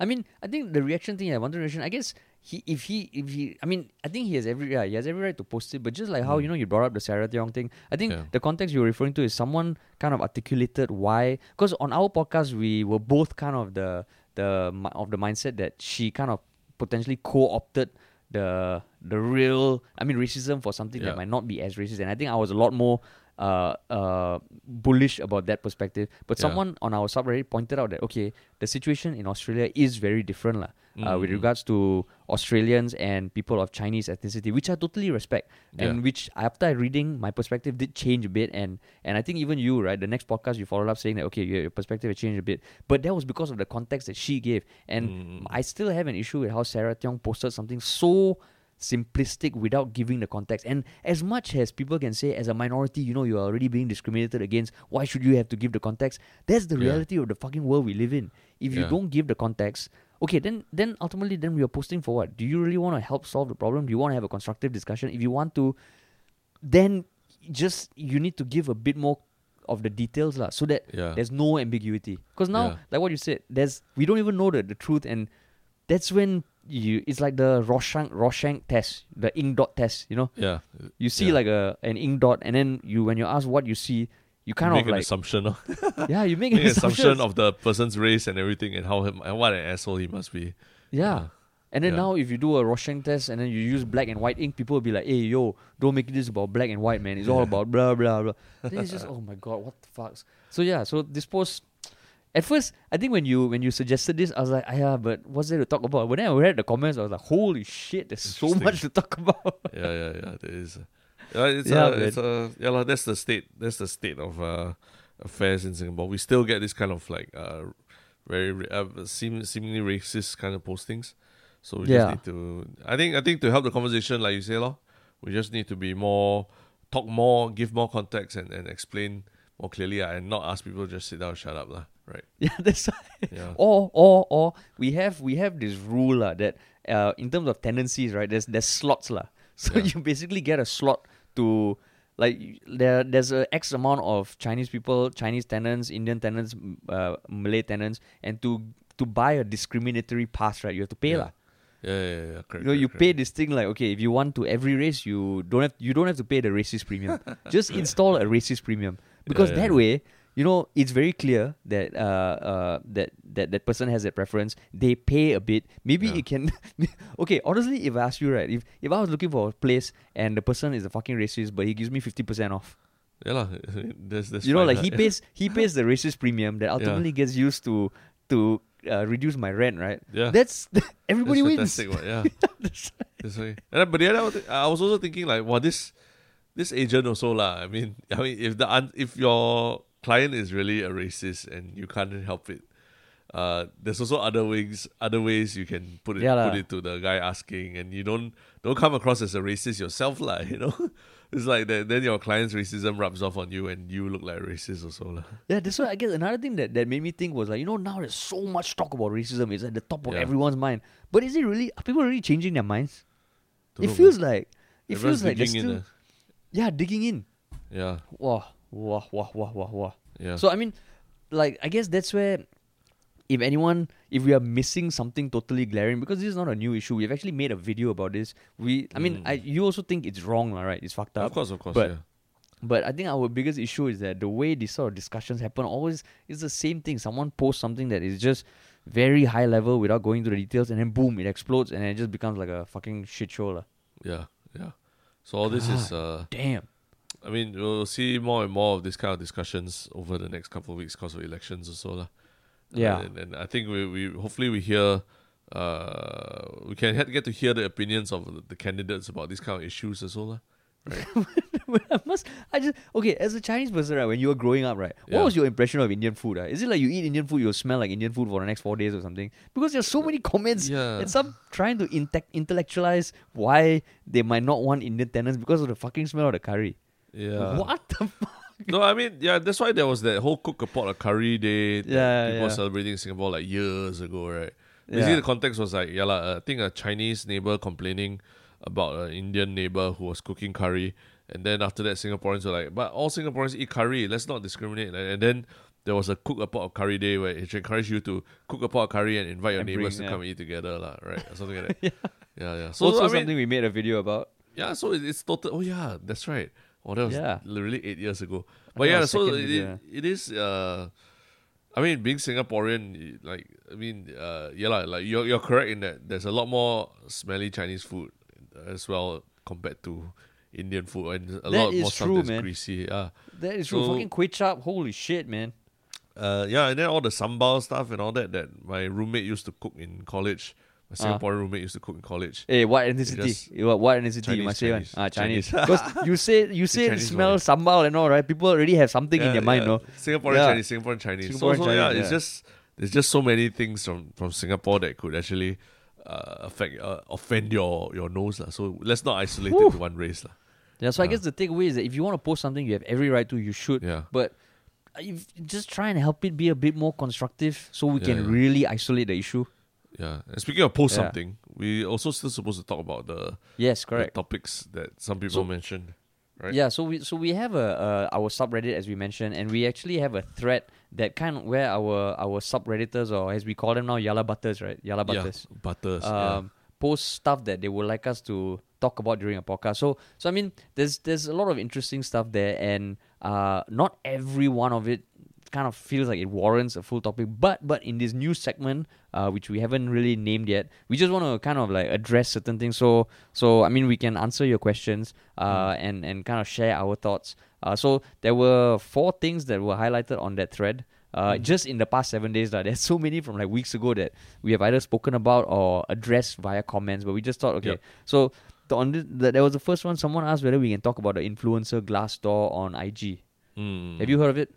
I mean, I think the reaction thing, I wanted reaction. I guess he, if he, if he, I mean, I think he has every, yeah, he has every right to post it. But just like how you know you brought up the Sarah Tiong thing, I think Yeah. the context you're referring to is someone kind of articulated why. Because on our podcast, we were both kind of the the of the mindset that she kind of potentially co-opted the the real, I mean, racism for something Yeah. that might not be as racist. And I think I was a lot more. Uh, uh, bullish about that perspective, but Yeah. someone on our subreddit pointed out that okay, the situation in Australia is very different, lah uh, with Mm. regards to Australians and people of Chinese ethnicity, which I totally respect, and which after reading my perspective did change a bit, and and I think even you, right, the next podcast you followed up saying that okay, your, perspective has changed a bit, but that was because of the context that she gave, and Mm. I still have an issue with how Sarah Tiong posted something so simplistic without giving the context. And as much as people can say, as a minority, you know, you're already being discriminated against, why should you have to give the context? That's the Yeah. reality of the fucking world we live in. If you don't give the context, okay, then then ultimately then we are posting for what? Do you really want to help solve the problem? Do you want to have a constructive discussion? If you want to, then just you need to give a bit more of the details lah, so that Yeah. there's no ambiguity. Because now, Yeah. like what you said, there's we don't even know the, the truth, and that's when you it's like the Rorschach Rorschach test, the ink dot test. You know, Yeah. you see Yeah. like a an ink dot, and then you when you ask what you see, you kind of make of an like assumption, no? yeah, you make, make an assumption of the person's race and everything, and how him, and what an asshole he must be. yeah. And then Yeah. now, if you do a Rorschach test and then you use black and white ink, people will be like, "Hey, yo, don't make this about black and white, man. It's all about blah blah blah." then it's just, oh my god, what the fuck? So yeah, so this post. At first, I think when you when you suggested this, I was like, ah, yeah, but what's there to talk about? But then I read the comments, I was like, holy shit, there's so much to talk about. yeah, yeah, yeah. There is. Yeah, it's Yeah, a, it's a, yeah, lah, that's the state. That's the state of uh, affairs in Singapore. We still get this kind of like uh, very uh, seem, seemingly racist kind of postings. So we Yeah. just need to. I think. I think to help the conversation, like you say, lor, we just need to be more, talk more, give more context, and, and explain more clearly, uh, and not ask people to just sit down, and shut up, lah. Right? yeah, that's why. Yeah. Or or or we have we have this rule lah that uh, in terms of tendencies, right? There's there's slots lah. So Yeah. you basically get a slot to like there there's a X amount of Chinese people, Chinese tenants, Indian tenants, uh, Malay tenants, and to to buy a discriminatory pass, right? You have to pay Yeah. lah. Yeah, yeah, yeah. Correct. You know, correct, you correct. pay this thing like okay, if you want to every race, you don't have you don't have to pay the racist premium. Just install a racist premium because yeah, that way, you know, it's very clear that uh, uh that that that person has that preference. They pay a bit. Maybe Yeah. it can. okay, honestly, if I ask you right, if if I was looking for a place and the person is a fucking racist, but he gives me fifty percent off, Yeah. That's that's. you know, like he pays he pays the racist premium that ultimately gets used to to uh, reduce my rent, right? Yeah. That's everybody That's wins. fantastic, what, yeah. That's why. And but the other, I was also thinking like, well, this this agent also lah. I mean, I mean, if the un- if your client is really a racist and you can't help it, uh, there's also other ways other ways you can put it Yeah put it to the guy asking, and you don't don't come across as a racist yourself lah. You know, it's like that. Then your client's racism rubs off on you, and you look like a racist also lah. Yeah, that's why I guess another thing that, that made me think was like, you know, now there's so much talk about racism. It's at the top of Yeah. everyone's mind. But is it really, are people really changing their minds? Don't it know, feels man. like, it Everyone's feels like they're still, yeah, digging in. yeah, Wah, wah, wah, wah, wah, wah. yeah. So, I mean, like, I guess that's where, if anyone, if we are missing something totally glaring, because this is not a new issue, we've actually made a video about this. We, I mean, Mm. I, you also think it's wrong, right? It's fucked up. of course, of course, but- yeah. But I think our biggest issue is that the way these sort of discussions happen always is the same thing. Someone posts something that is just very high level without going into the details, and then boom, it explodes, and it just becomes like a fucking shit show. lah. Yeah, yeah. So all this is, uh, Damn. I mean, we'll see more and more of this kind of discussions over the next couple of weeks because of elections or so, lah. Yeah. and, and I think we, we hopefully we hear, uh, we can get to hear the opinions of the- candidates about these kind of issues as well, lah. I must. I just okay. As a Chinese person, right? When you were growing up, right? What Yeah. was your impression of Indian food? ah? Is it like you eat Indian food, you'll smell like Indian food for the next four days or something? Because there's so many comments Yeah. and some trying to inte- intellectualize why they might not want Indian tenants because of the fucking smell of the curry. Yeah. What the fuck? No, I mean, yeah, that's why there was that whole cook a pot of curry day that Yeah, people yeah. were celebrating in Singapore like years ago, right? Basically, Yeah. the context was like, yeah, uh, I think a Chinese neighbor complaining about an Indian neighbor who was cooking curry, and then after that, Singaporeans were like, but all Singaporeans eat curry. Let's not discriminate. And, then there was a cook a pot of curry day where it encouraged you to cook a pot of curry and invite your And neighbors bring, to yeah. come eat together, lah, right? Or something like that. yeah. yeah, yeah. So, also I mean, something we made a video about. yeah, so it's total. Oh yeah, that's right. Oh, that was Yeah. literally eight years ago. But yeah, so it, it is. Uh, I mean, being Singaporean, like I mean, uh, yeah, lah, like you're you're correct in that there's a lot more smelly Chinese food as well compared to Indian food, and a That lot more stuff true, that's man. greasy. Yeah, That is true. Fucking kway chap. Holy shit, man. uh, yeah, and then all the sambal stuff and all that that my roommate used to cook in college. My Ah. Singaporean roommate used to cook in college. Hey, what ethnicity? just- Eh, what, what ethnicity? you Chinese, must say one. Chinese, Ah, Chinese. Because you say you say Chinese smell one. sambal and all, right? People already have something in Yeah, their mind, no? Singaporean Yeah. Chinese, Singaporean Chinese. so, Singaporean so yeah, Chinese, it's yeah. just there's just so many things from from Singapore that could actually uh, affect uh, offend your your nose lah. So let's not isolate Whew. it to one race lah. Yeah, so I guess the takeaway is that if you want to post something, you have every right to. You should. Yeah, But uh, if, just try and help it be a bit more constructive, so we Yeah, can yeah. really isolate the issue. Yeah. And speaking of post Yeah. something, we also still supposed to talk about the, Yes, the correct. topics that some people So- mentioned. Right? Yeah, so we so we have a uh, our subreddit as we mentioned, and we actually have a thread that kind of where our our subredditors or as we call them now, Yah Lah Butters, right? Yah Lah Yeah, Butters. butters. um, post stuff that they would like us to talk about during a podcast. So, so I mean, there's there's a lot of interesting stuff there, and uh, not every one of it kind of feels like it warrants a full topic. But but in this new segment, uh, which we haven't really named yet, we just want to kind of like address certain things. So so I mean, we can answer your questions, uh, and and kind of share our thoughts. Uh, so there were four things that were highlighted on that thread. Uh, Mhm. Just in the past seven days, lah. there's so many from like weeks ago that we have either spoken about or addressed via comments. But we just thought, okay, Yep. so the, on this, the, there was the first one. Someone asked whether we can talk about the influencer glass door on IG. Mm. Have you heard of it?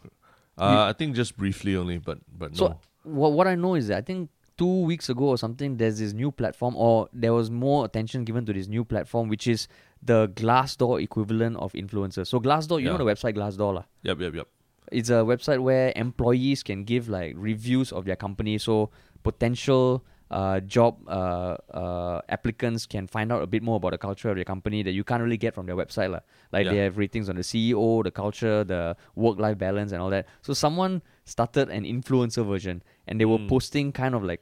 Uh, I think just briefly only, but but So no. what what I know is that I think two weeks ago or something, there's this new platform, or there was more attention given to this new platform, which is the Glassdoor equivalent of influencers. So Glassdoor, you know the website Glassdoor, lah. Yep, yep, yep. It's a website where employees can give like reviews of their company. So potential uh, job uh, uh, applicants can find out a bit more about the culture of your company that you can't really get from their website. lah. Like they have ratings on the CEO, the culture, the work life balance, and all that. So someone started an influencer version and they were Mm. posting kind of like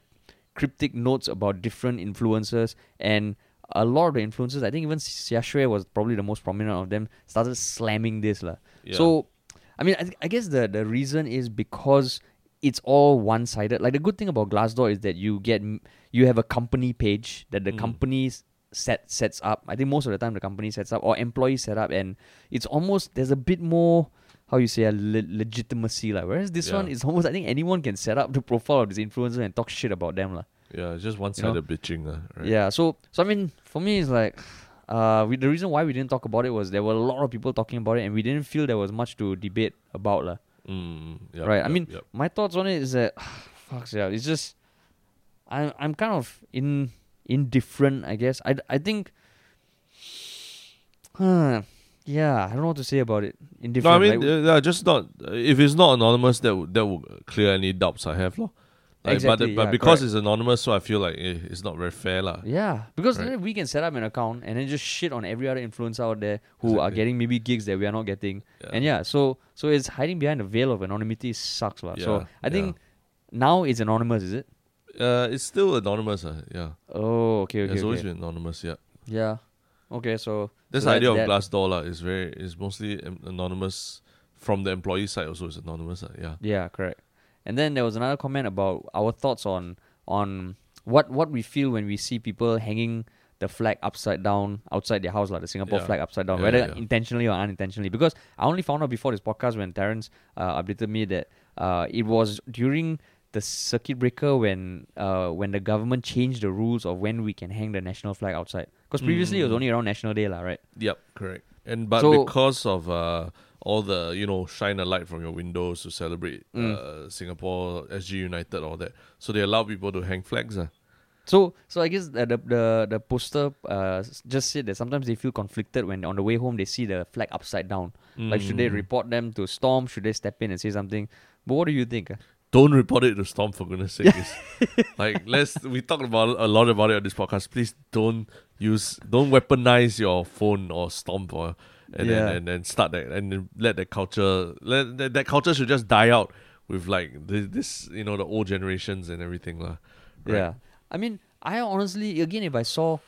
cryptic notes about different influencers and a lot of the influencers, I think even Xiaxue was probably the most prominent of them, started slamming this. lah. Yeah. So, I mean, I, I guess the, the reason is because it's all one sided. Like the good thing about Glassdoor is that you get you have a company page that the Mm. company set sets up. I think most of the time the company sets up or employees set up, and it's almost there's a bit more how you say a le- legitimacy like. Whereas this Yeah. one is almost I think anyone can set up the profile of this influencer and talk shit about them lah. yeah, it's just one you know? sided bitching, uh, right? Yeah, so so I mean, for me, it's like, uh, we, the reason why we didn't talk about it was there were a lot of people talking about it, and we didn't feel there was much to debate about, lah. Mm, yep, right? I mean, yep. my thoughts on it is that, fuck yeah, it's just, I'm I'm kind of in indifferent, I guess. I I think, huh, yeah, I don't know what to say about it. No, Indifferent. I mean, like, uh, yeah, just not. If it's not anonymous, that would that would clear any doubts I have, lor. Like, Exactly, but but yeah, because correct. it's anonymous, so I feel like eh, it's not very fair, lah. Yeah, because Right. then we can set up an account and then just shit on every other influencer out there who are getting maybe gigs that we are not getting. Yeah. And yeah, so so it's hiding behind the veil of anonymity sucks, lah. so I think now it's anonymous, is it? Uh, it's still anonymous, uh, yeah. Oh, okay, okay, it's always been anonymous, yeah. Yeah. Okay, so this so idea of that. Glassdoor, lah. Is very is mostly anonymous from the employee side. Also, it's anonymous, uh, yeah. Yeah, correct. And then there was another comment about our thoughts on on what what we feel when we see people hanging the flag upside down outside their house, like the Singapore Yeah. flag upside down, Yeah, whether yeah, intentionally or unintentionally. Because I only found out before this podcast when Terrence uh, updated me that uh, it was during the circuit breaker when uh, when the government changed the rules of when we can hang the national flag outside. Because previously it was Mm. only around National Day, lah, right? Yep, correct. And but So- because of uh, all the you know shine a light from your windows to celebrate Mm. uh, Singapore SG United all that, so they allow people to hang flags. Uh. So, so I guess the the the, poster uh, just said that sometimes they feel conflicted when on the way home they see the flag upside down. Like, should they Mm. report them to STOMP? Should they step in and say something? But what do you think? uh? Don't report it to STOMP for goodness sake. Like let's we talked about a lot about it on this podcast. Please don't use don't weaponize your phone or STOMP for and Yeah. then and then start that and let that culture let that, that culture should just die out with like this, this you know the old generations and everything lah. Right? Yeah, I mean, I honestly, again, if I saw,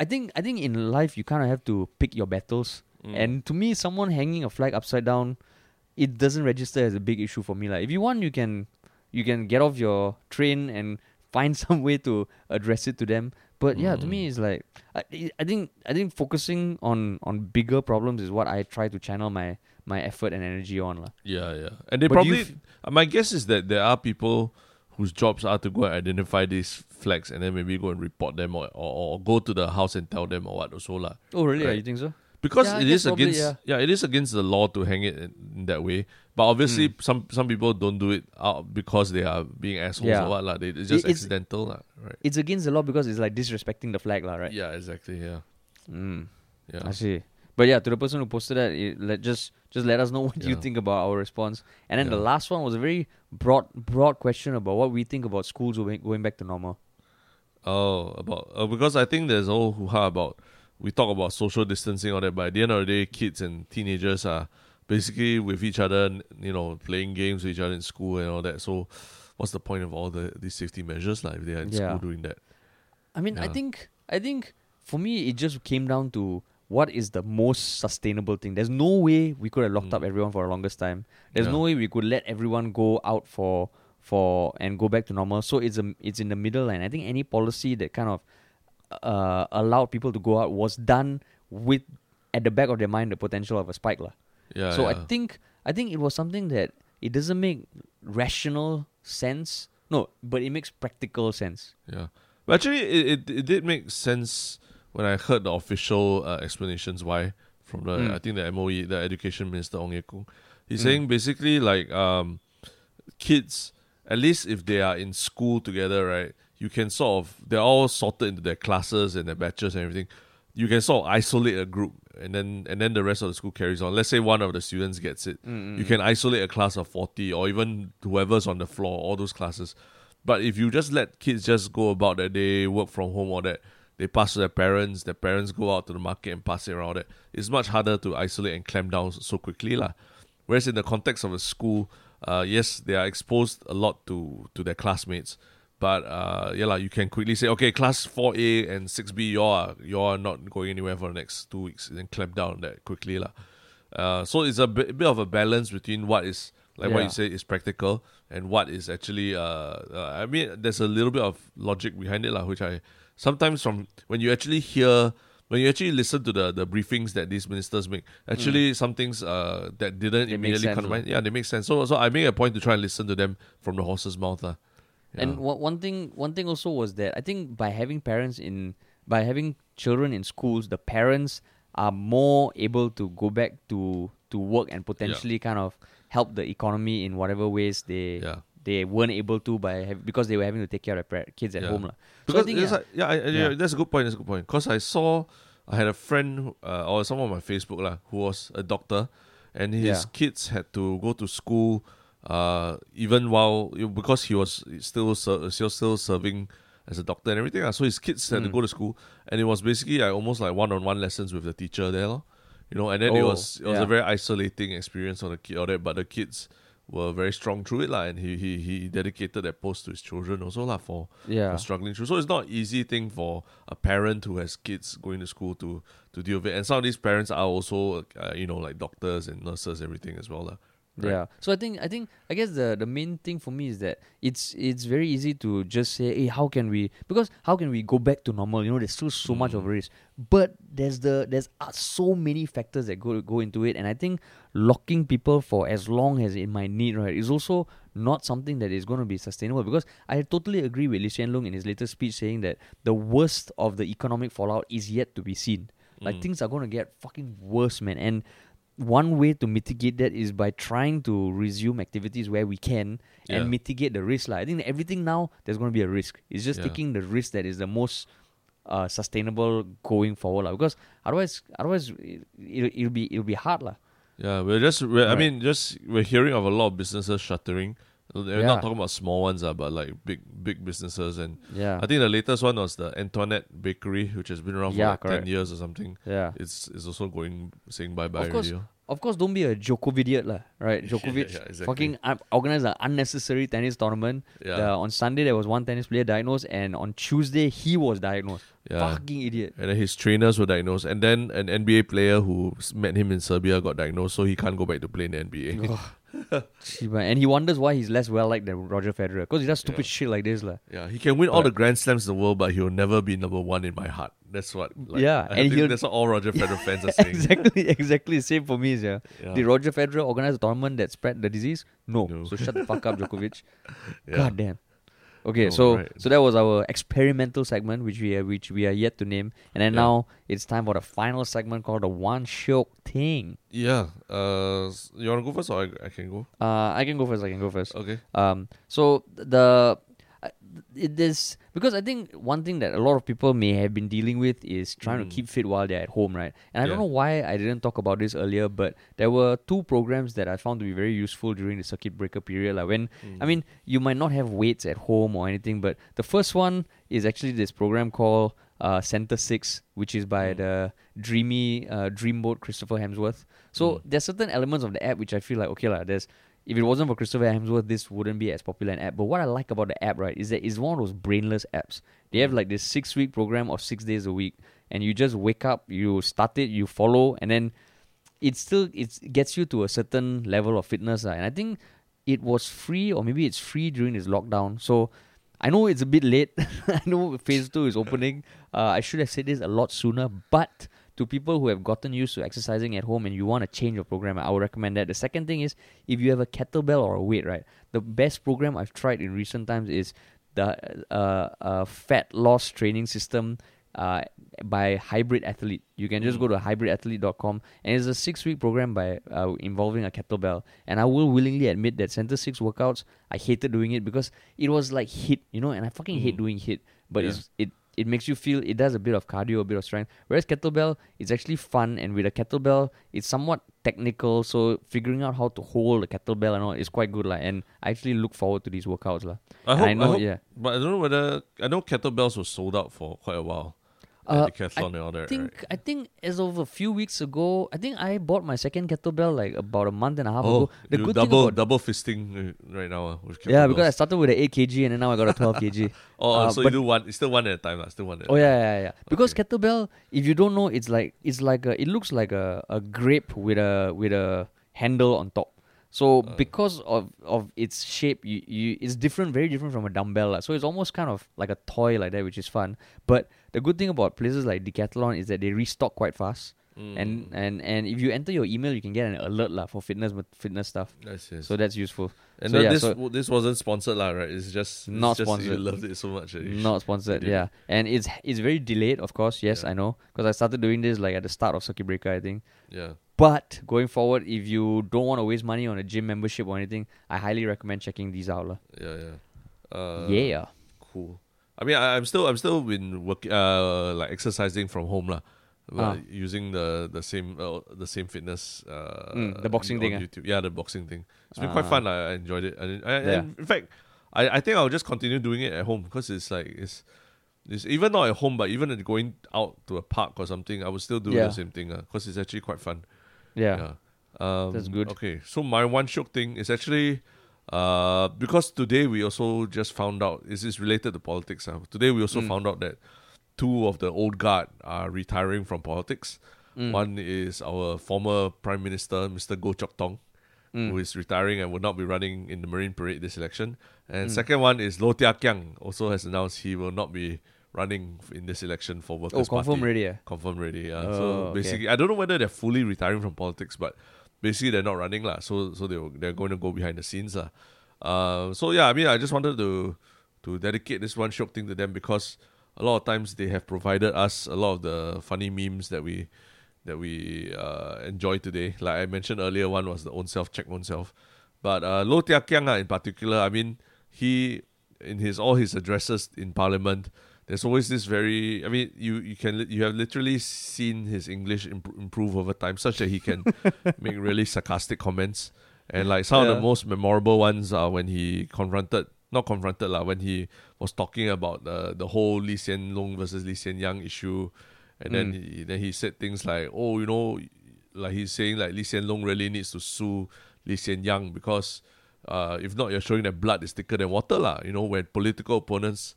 I think, I think in life you kind of have to pick your battles. Mm. And to me, someone hanging a flag upside down, it doesn't register as a big issue for me. Like, if you want, you can, you can get off your train and find some way to address it to them. But yeah, to me, Mm. it's like I, I think I think focusing on on bigger problems is what I try to channel my my effort and energy on, lah. Yeah, yeah. And they But probably, uh, my guess is that there are people whose jobs are to go and identify these flags and then maybe go and report them or, or, or go to the house and tell them or what also lah. Oh, really? Right. You think so? Because Yeah, it is probably, against yeah. yeah. it is against the law to hang it in, in that way. But obviously, some some people don't do it out because they are being assholes Yeah. or what. They, it's just It- it's- accidental lah, right? It's against the law because it's like disrespecting the flag, lah, right? Yeah, exactly. Yeah, Mm. yeah. I see. But yeah, to the person who posted that, it, let just just let us know what you think about our response. And then the last one was a very broad broad question about what we think about schools going, going back to normal. Oh, about uh, because I think there's all hoo ha about we talk about social distancing all that, but at the end of the day, kids and teenagers are basically with each other, you know, playing games with each other in school and all that. So, what's the point of all the these safety measures, like if they are in Yeah. school doing that? I mean, I think I think for me it just came down to what is the most sustainable thing. There's no way we could have locked up Mm. everyone for the longest time. There's Yeah. no way we could let everyone go out for for and go back to normal. So it's a it's in the middle, and I think any policy that kind of uh, allowed people to go out was done with at the back of their mind the potential of a spike, lah. Yeah. so I think I think it was something that it doesn't make rational sense. No, but it makes practical sense. Yeah, but actually, it, it it did make sense when I heard the official uh, explanations why from the Mm. I think the MOE, the Education Minister Ong Ye Kung. He's Mm. saying basically like um, kids, at least if they are in school together, right? You can sort of they're all sorted into their classes and their batches and everything. You can sort of isolate a group, and then and then the rest of the school carries on. Let's say one of the students gets it, Mm, you can isolate a class of 40 or even whoever's on the floor all those classes But if you just let kids just go about their day, work from home, or that they pass to their parents, their parents go out to the market and pass it around. That it's much harder to isolate and clamp down so quickly, lah. Whereas in the context of a school, uh, yes, they are exposed a lot to to their classmates, but uh, yeah, like you can quickly say, okay, class four A and six B, you are you are not going anywhere for the next two weeks, and then clamp down that quickly. Uh, so it's a bit, bit of a balance between what is like what you say is practical and what is actually uh, uh I mean there's a little bit of logic behind it lah, which I sometimes from when you actually hear when you actually listen to the the briefings that these ministers make, actually some things uh that didn't Mm. They immediately come to mind. Yeah, they make sense. So so I make a point to try and listen to them from the horse's mouth. lah. Yeah. And one one thing, one thing also was that I think by having parents in, by having children in schools, the parents are more able to go back to to work and potentially kind of help the economy in whatever ways they Yeah. they weren't able to by have, because they were having to take care of their kids at Yeah. home. So I Because think yeah, like, yeah, I, Yeah. yeah, that's a good point. That's a good point. Because I saw, I had a friend uh, or someone on my Facebook lah, who was a doctor, and his Yeah. kids had to go to school, uh, even while because he was still ser- still still serving as a doctor and everything. lah. So his kids had to Mm. go to school, and it was basically like, almost like one on one lessons with the teacher there, lor. you know. And then it Oh, was it was yeah. a very isolating experience for the kid, all that. But the kids were very strong through it, lah, and he he he dedicated that post to his children also, lah, for yeah. are struggling through. So it's not easy thing for a parent who has kids going to school to to deal with it. And some of these parents are also uh, you know like doctors and nurses, everything as well. lah. Right. Yeah. So I think I think I guess the the main thing for me is that it's it's very easy to just say, hey, how can we? Because how can we go back to normal? You know, there's still so much of Mm. a risk, but there's the there's uh, so many factors that go go into it, and I think locking people for as long as it might need right is also not something that is going to be sustainable. Because I totally agree with Lee Hsien Loong in his latest speech saying that the worst of the economic fallout is yet to be seen. Like Mm. things are going to get fucking worse, man, and one way to mitigate that is by trying to resume activities where we can Yeah. and mitigate the risk. Like. I think everything now there's going to be a risk. It's just Yeah. taking the risk that is the most uh, sustainable going forward. lah. Because otherwise, otherwise it, it'll, it'll be it'll be hard. lah. Yeah, we're just we're, I mean just we're hearing of a lot of businesses shuttering. We're Yeah. not talking about small ones, uh, but like big big businesses. And Yeah. I think the latest one was the Antoinette Bakery, which has been around for Yeah, like ten years or something. yeah. It's it's also going saying bye bye Of course, already. oh. Of course, don't be a Djokovic idiot, lah. Right? Djokovic yeah, exactly. fucking un- organized an unnecessary tennis tournament. Yeah. The- on Sunday there was one tennis player diagnosed, and on Tuesday he was diagnosed. Yeah. Fucking idiot. And then his trainers were diagnosed, and then an NBA player who met him in Serbia got diagnosed, so he can't go back to play in the NBA. And he wonders why he's less well liked than Roger Federer because he does stupid Yeah. shit like this, lah. Yeah, he can win all the Grand Slams in the world, but he'll never be number one in my heart. That's what. Like, Yeah, I and think that's what all Roger Federer fans are saying. exactly, exactly. Same for me, yeah. Yeah. Did Roger Federer organize a tournament that spread the disease? No. No. So shut the fuck up, Djokovic. Yeah. God damn. Okay, No, so right. so that was our experimental segment, which we are, which we are yet to name, and then Yeah. now it's time for the final segment called the one shiok thing. Yeah. Uh, you wanna go first, or I, I can go? Uh, I can go first. I can go first. Okay. Um, so the it is because I think one thing that a lot of people may have been dealing with is trying Mm. to keep fit while they're at home, right? And I don't know why I didn't talk about this earlier, but there were two programs that I found to be very useful during the circuit breaker period. Like when I Mm. mean, you might not have weights at home or anything, but the first one is actually this program called uh, Centr Six, which is by Mm. the dreamy uh, dreamboat Christopher Hemsworth. So Mm. there's certain elements of the app which I feel like okay lah. There's if it wasn't for Christopher Hemsworth, this wouldn't be as popular an app. But what I like about the app, right, is that it's one of those brainless apps. They have like this six week program of six days a week, and you just wake up, you start it, you follow, and then it still it's, it gets you to a certain level of fitness. lah. And I think it was free, or maybe it's free during this lockdown. So I know it's a bit late. I know phase two is opening. Uh, I should have said this a lot sooner, but to people who have gotten used to exercising at home and you want to change your program, I would recommend that. The second thing is if you have a kettlebell or a weight, right? The best program I've tried in recent times is the uh, uh, fat loss training system uh, by Hybrid Athlete. You can just go to hybridathlete.com and it's a six week program by uh, involving a kettlebell. And I will willingly admit that Centr Six workouts, I hated doing it because it was like HIIT, you know, and I fucking hate Mm. doing HIIT. But Yeah. it's it it makes you feel it does a bit of cardio, a bit of strength. Whereas kettlebell, it's actually fun, and with a kettlebell, it's somewhat technical. So figuring out how to hold a kettlebell and all is quite good, like. And I actually look forward to these workouts, lah. I hope, I know, hope- yeah. But I don't know whether I know kettlebells were sold out for quite a while. Uh, at Decathlon and all that. I think right? I think as of a few weeks ago, I think I bought my second kettlebell like about a month and a half Oh, ago. The good double thing about double fisting uh, right now uh, yeah, because I started with an eight kg and then now I got a twelve kg. oh, uh, so you do one, it's still one at a time, lah. Still one at Oh yeah, yeah, yeah. Because Okay. kettlebell, if you don't know, it's like it's like a, it looks like a, a grape with a with a handle on top. So Uh. because of of its shape, you, you it's different, very different from a dumbbell. So it's almost kind of like a toy like that, which is fun. But the good thing about places like Decathlon is that they restock quite fast. Mm. And and and if you enter your email, you can get an alert lah for fitness fitness stuff. Yes, yes. So that's useful. and so yeah, this so- this wasn't sponsored, lah, right? It's just it's Not just You sponsored. loved it so much. you Not sponsored, yeah. And it's it's very delayed, of course. Yes, Yeah. I know, because I started doing this like at the start of circuit breaker, I think. Yeah. But going forward, if you don't want to waste money on a gym membership or anything, I highly recommend checking these out, lah. Yeah, yeah. Uh, yeah. Cool. I mean, I, I'm still I'm still been work uh like exercising from home lah, Ah. using the the same uh, the same fitness uh Mm, the boxing thing, ah. YouTube. Yeah, the boxing thing. It's been quite Ah. fun. lah. I enjoyed it. And, I, Yeah. in fact, I, I think I'll just continue doing it at home because it's like it's. It's even not at home, but even going out to a park or something, I would still do Yeah. the same thing because it's actually quite fun. Yeah. Um, That's good. Okay, so my one shiok thing is actually uh, because today we also just found out is this related to politics. Uh, today we also Mm. found out that two of the old guard are retiring from politics. Mm. One is our former Prime Minister, Mr. Goh Chok Tong, Mm. who is retiring and will not be running in the Marine Parade this election. And Mm. second one is Low Thia Khiang, also has announced he will not be running in this election for Oh, Workers' confirm Party. already. Yeah. Confirmed already. Yeah. Oh, so okay. basically, I don't know whether they're fully retiring from politics, but basically they're not running lah. So so they they're going to go behind the scenes lah. Uh, so yeah, I mean, I just wanted to to dedicate this one shiok thing to them because a lot of times they have provided us a lot of the funny memes that we that we uh, enjoy today. Like I mentioned earlier, one was the own self check own self, but uh, Low Thia Khiang ah, in particular, I mean, he in his all his addresses in Parliament there's always this very i mean you you can you have literally seen his english imp- improve over time such that he can make really sarcastic comments. And like some of the most memorable ones are when he confronted not confronted lah when he was talking about the the whole Lee Hsien Loong versus Lee Hsien Yang issue. And then Mm. he then he said things like oh you know like he's saying like Lee Hsien Loong really needs to sue Lee Hsien Yang because uh, if not you're showing that blood is thicker than water lah. You know when political opponents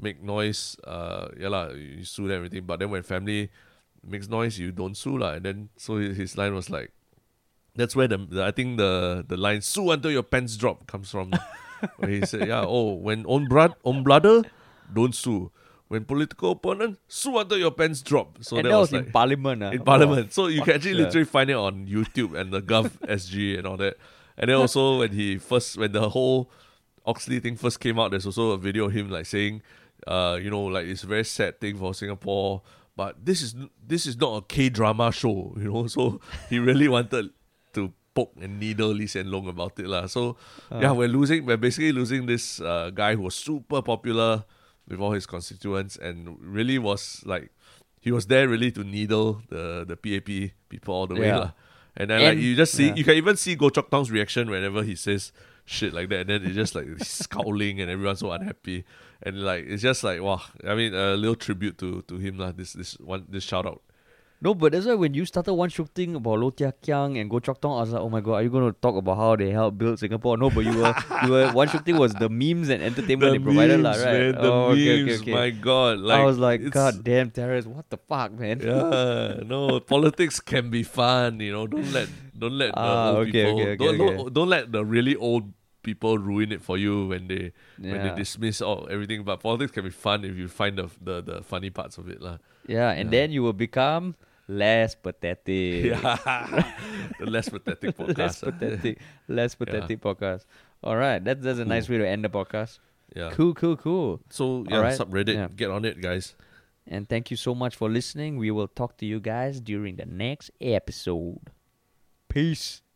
make noise, uh, yeah lah, you sue them everything. But then when family makes noise, you don't sue lah. And then so his, his line was like, that's where the, the I think the the line "sue until your pants drop" comes from. where he said, yeah, oh, when own blood, own brother, don't sue. When political opponent, sue until your pants drop. So and that, that was, was, like, in Parliament. ah. in Oh, Parliament. So you can actually yeah. literally find it on YouTube and the Gov SG and all that. And then also when he first when the whole Oxley thing first came out, there's also a video of him like saying, uh, you know, like it's a very sad thing for Singapore, but this is this is not a K drama show, you know. So he really wanted to poke and needle Lee Hsien Loong about it lah. So yeah, we're losing. We're basically losing this uh, guy who was super popular with all his constituents and really was like he was there really to needle the the PAP people all the way lah. And then like you just see yeah. you can even see Goh Chok Tong's reaction whenever he says shit like that and then it's just like scowling and everyone's so unhappy. And like it's just like wow. I mean a little tribute to to him lah. This this one this shout out. No, but that's why when you started one shooting about Low Thia Khiang and Goh Chok Tong, I was like, oh my god, are you going to talk about how they helped build Singapore? No, but you were, you were one shooting was the memes and entertainment they provided, lah, memes, right? man, the oh, memes, okay, okay. my god. Like I was like, God damn, Terrace, what the fuck, man? Yeah, no, politics can be fun, you know. Don't let don't let the Ah, old okay, people okay, okay, don't, okay. don't don't let the really old people ruin it for you when they when they dismiss all everything. But politics can be fun if you find the the, the funny parts of it, lah. Yeah, and Yeah. then you will become less pathetic. Yeah, the less pathetic podcast. less pathetic. less pathetic podcast. All right, that's that's a nice way to end the podcast. Yeah. Cool, cool, cool. So yeah, Alright, subreddit, yeah. get on it, guys. And thank you so much for listening. We will talk to you guys during the next episode. Peace.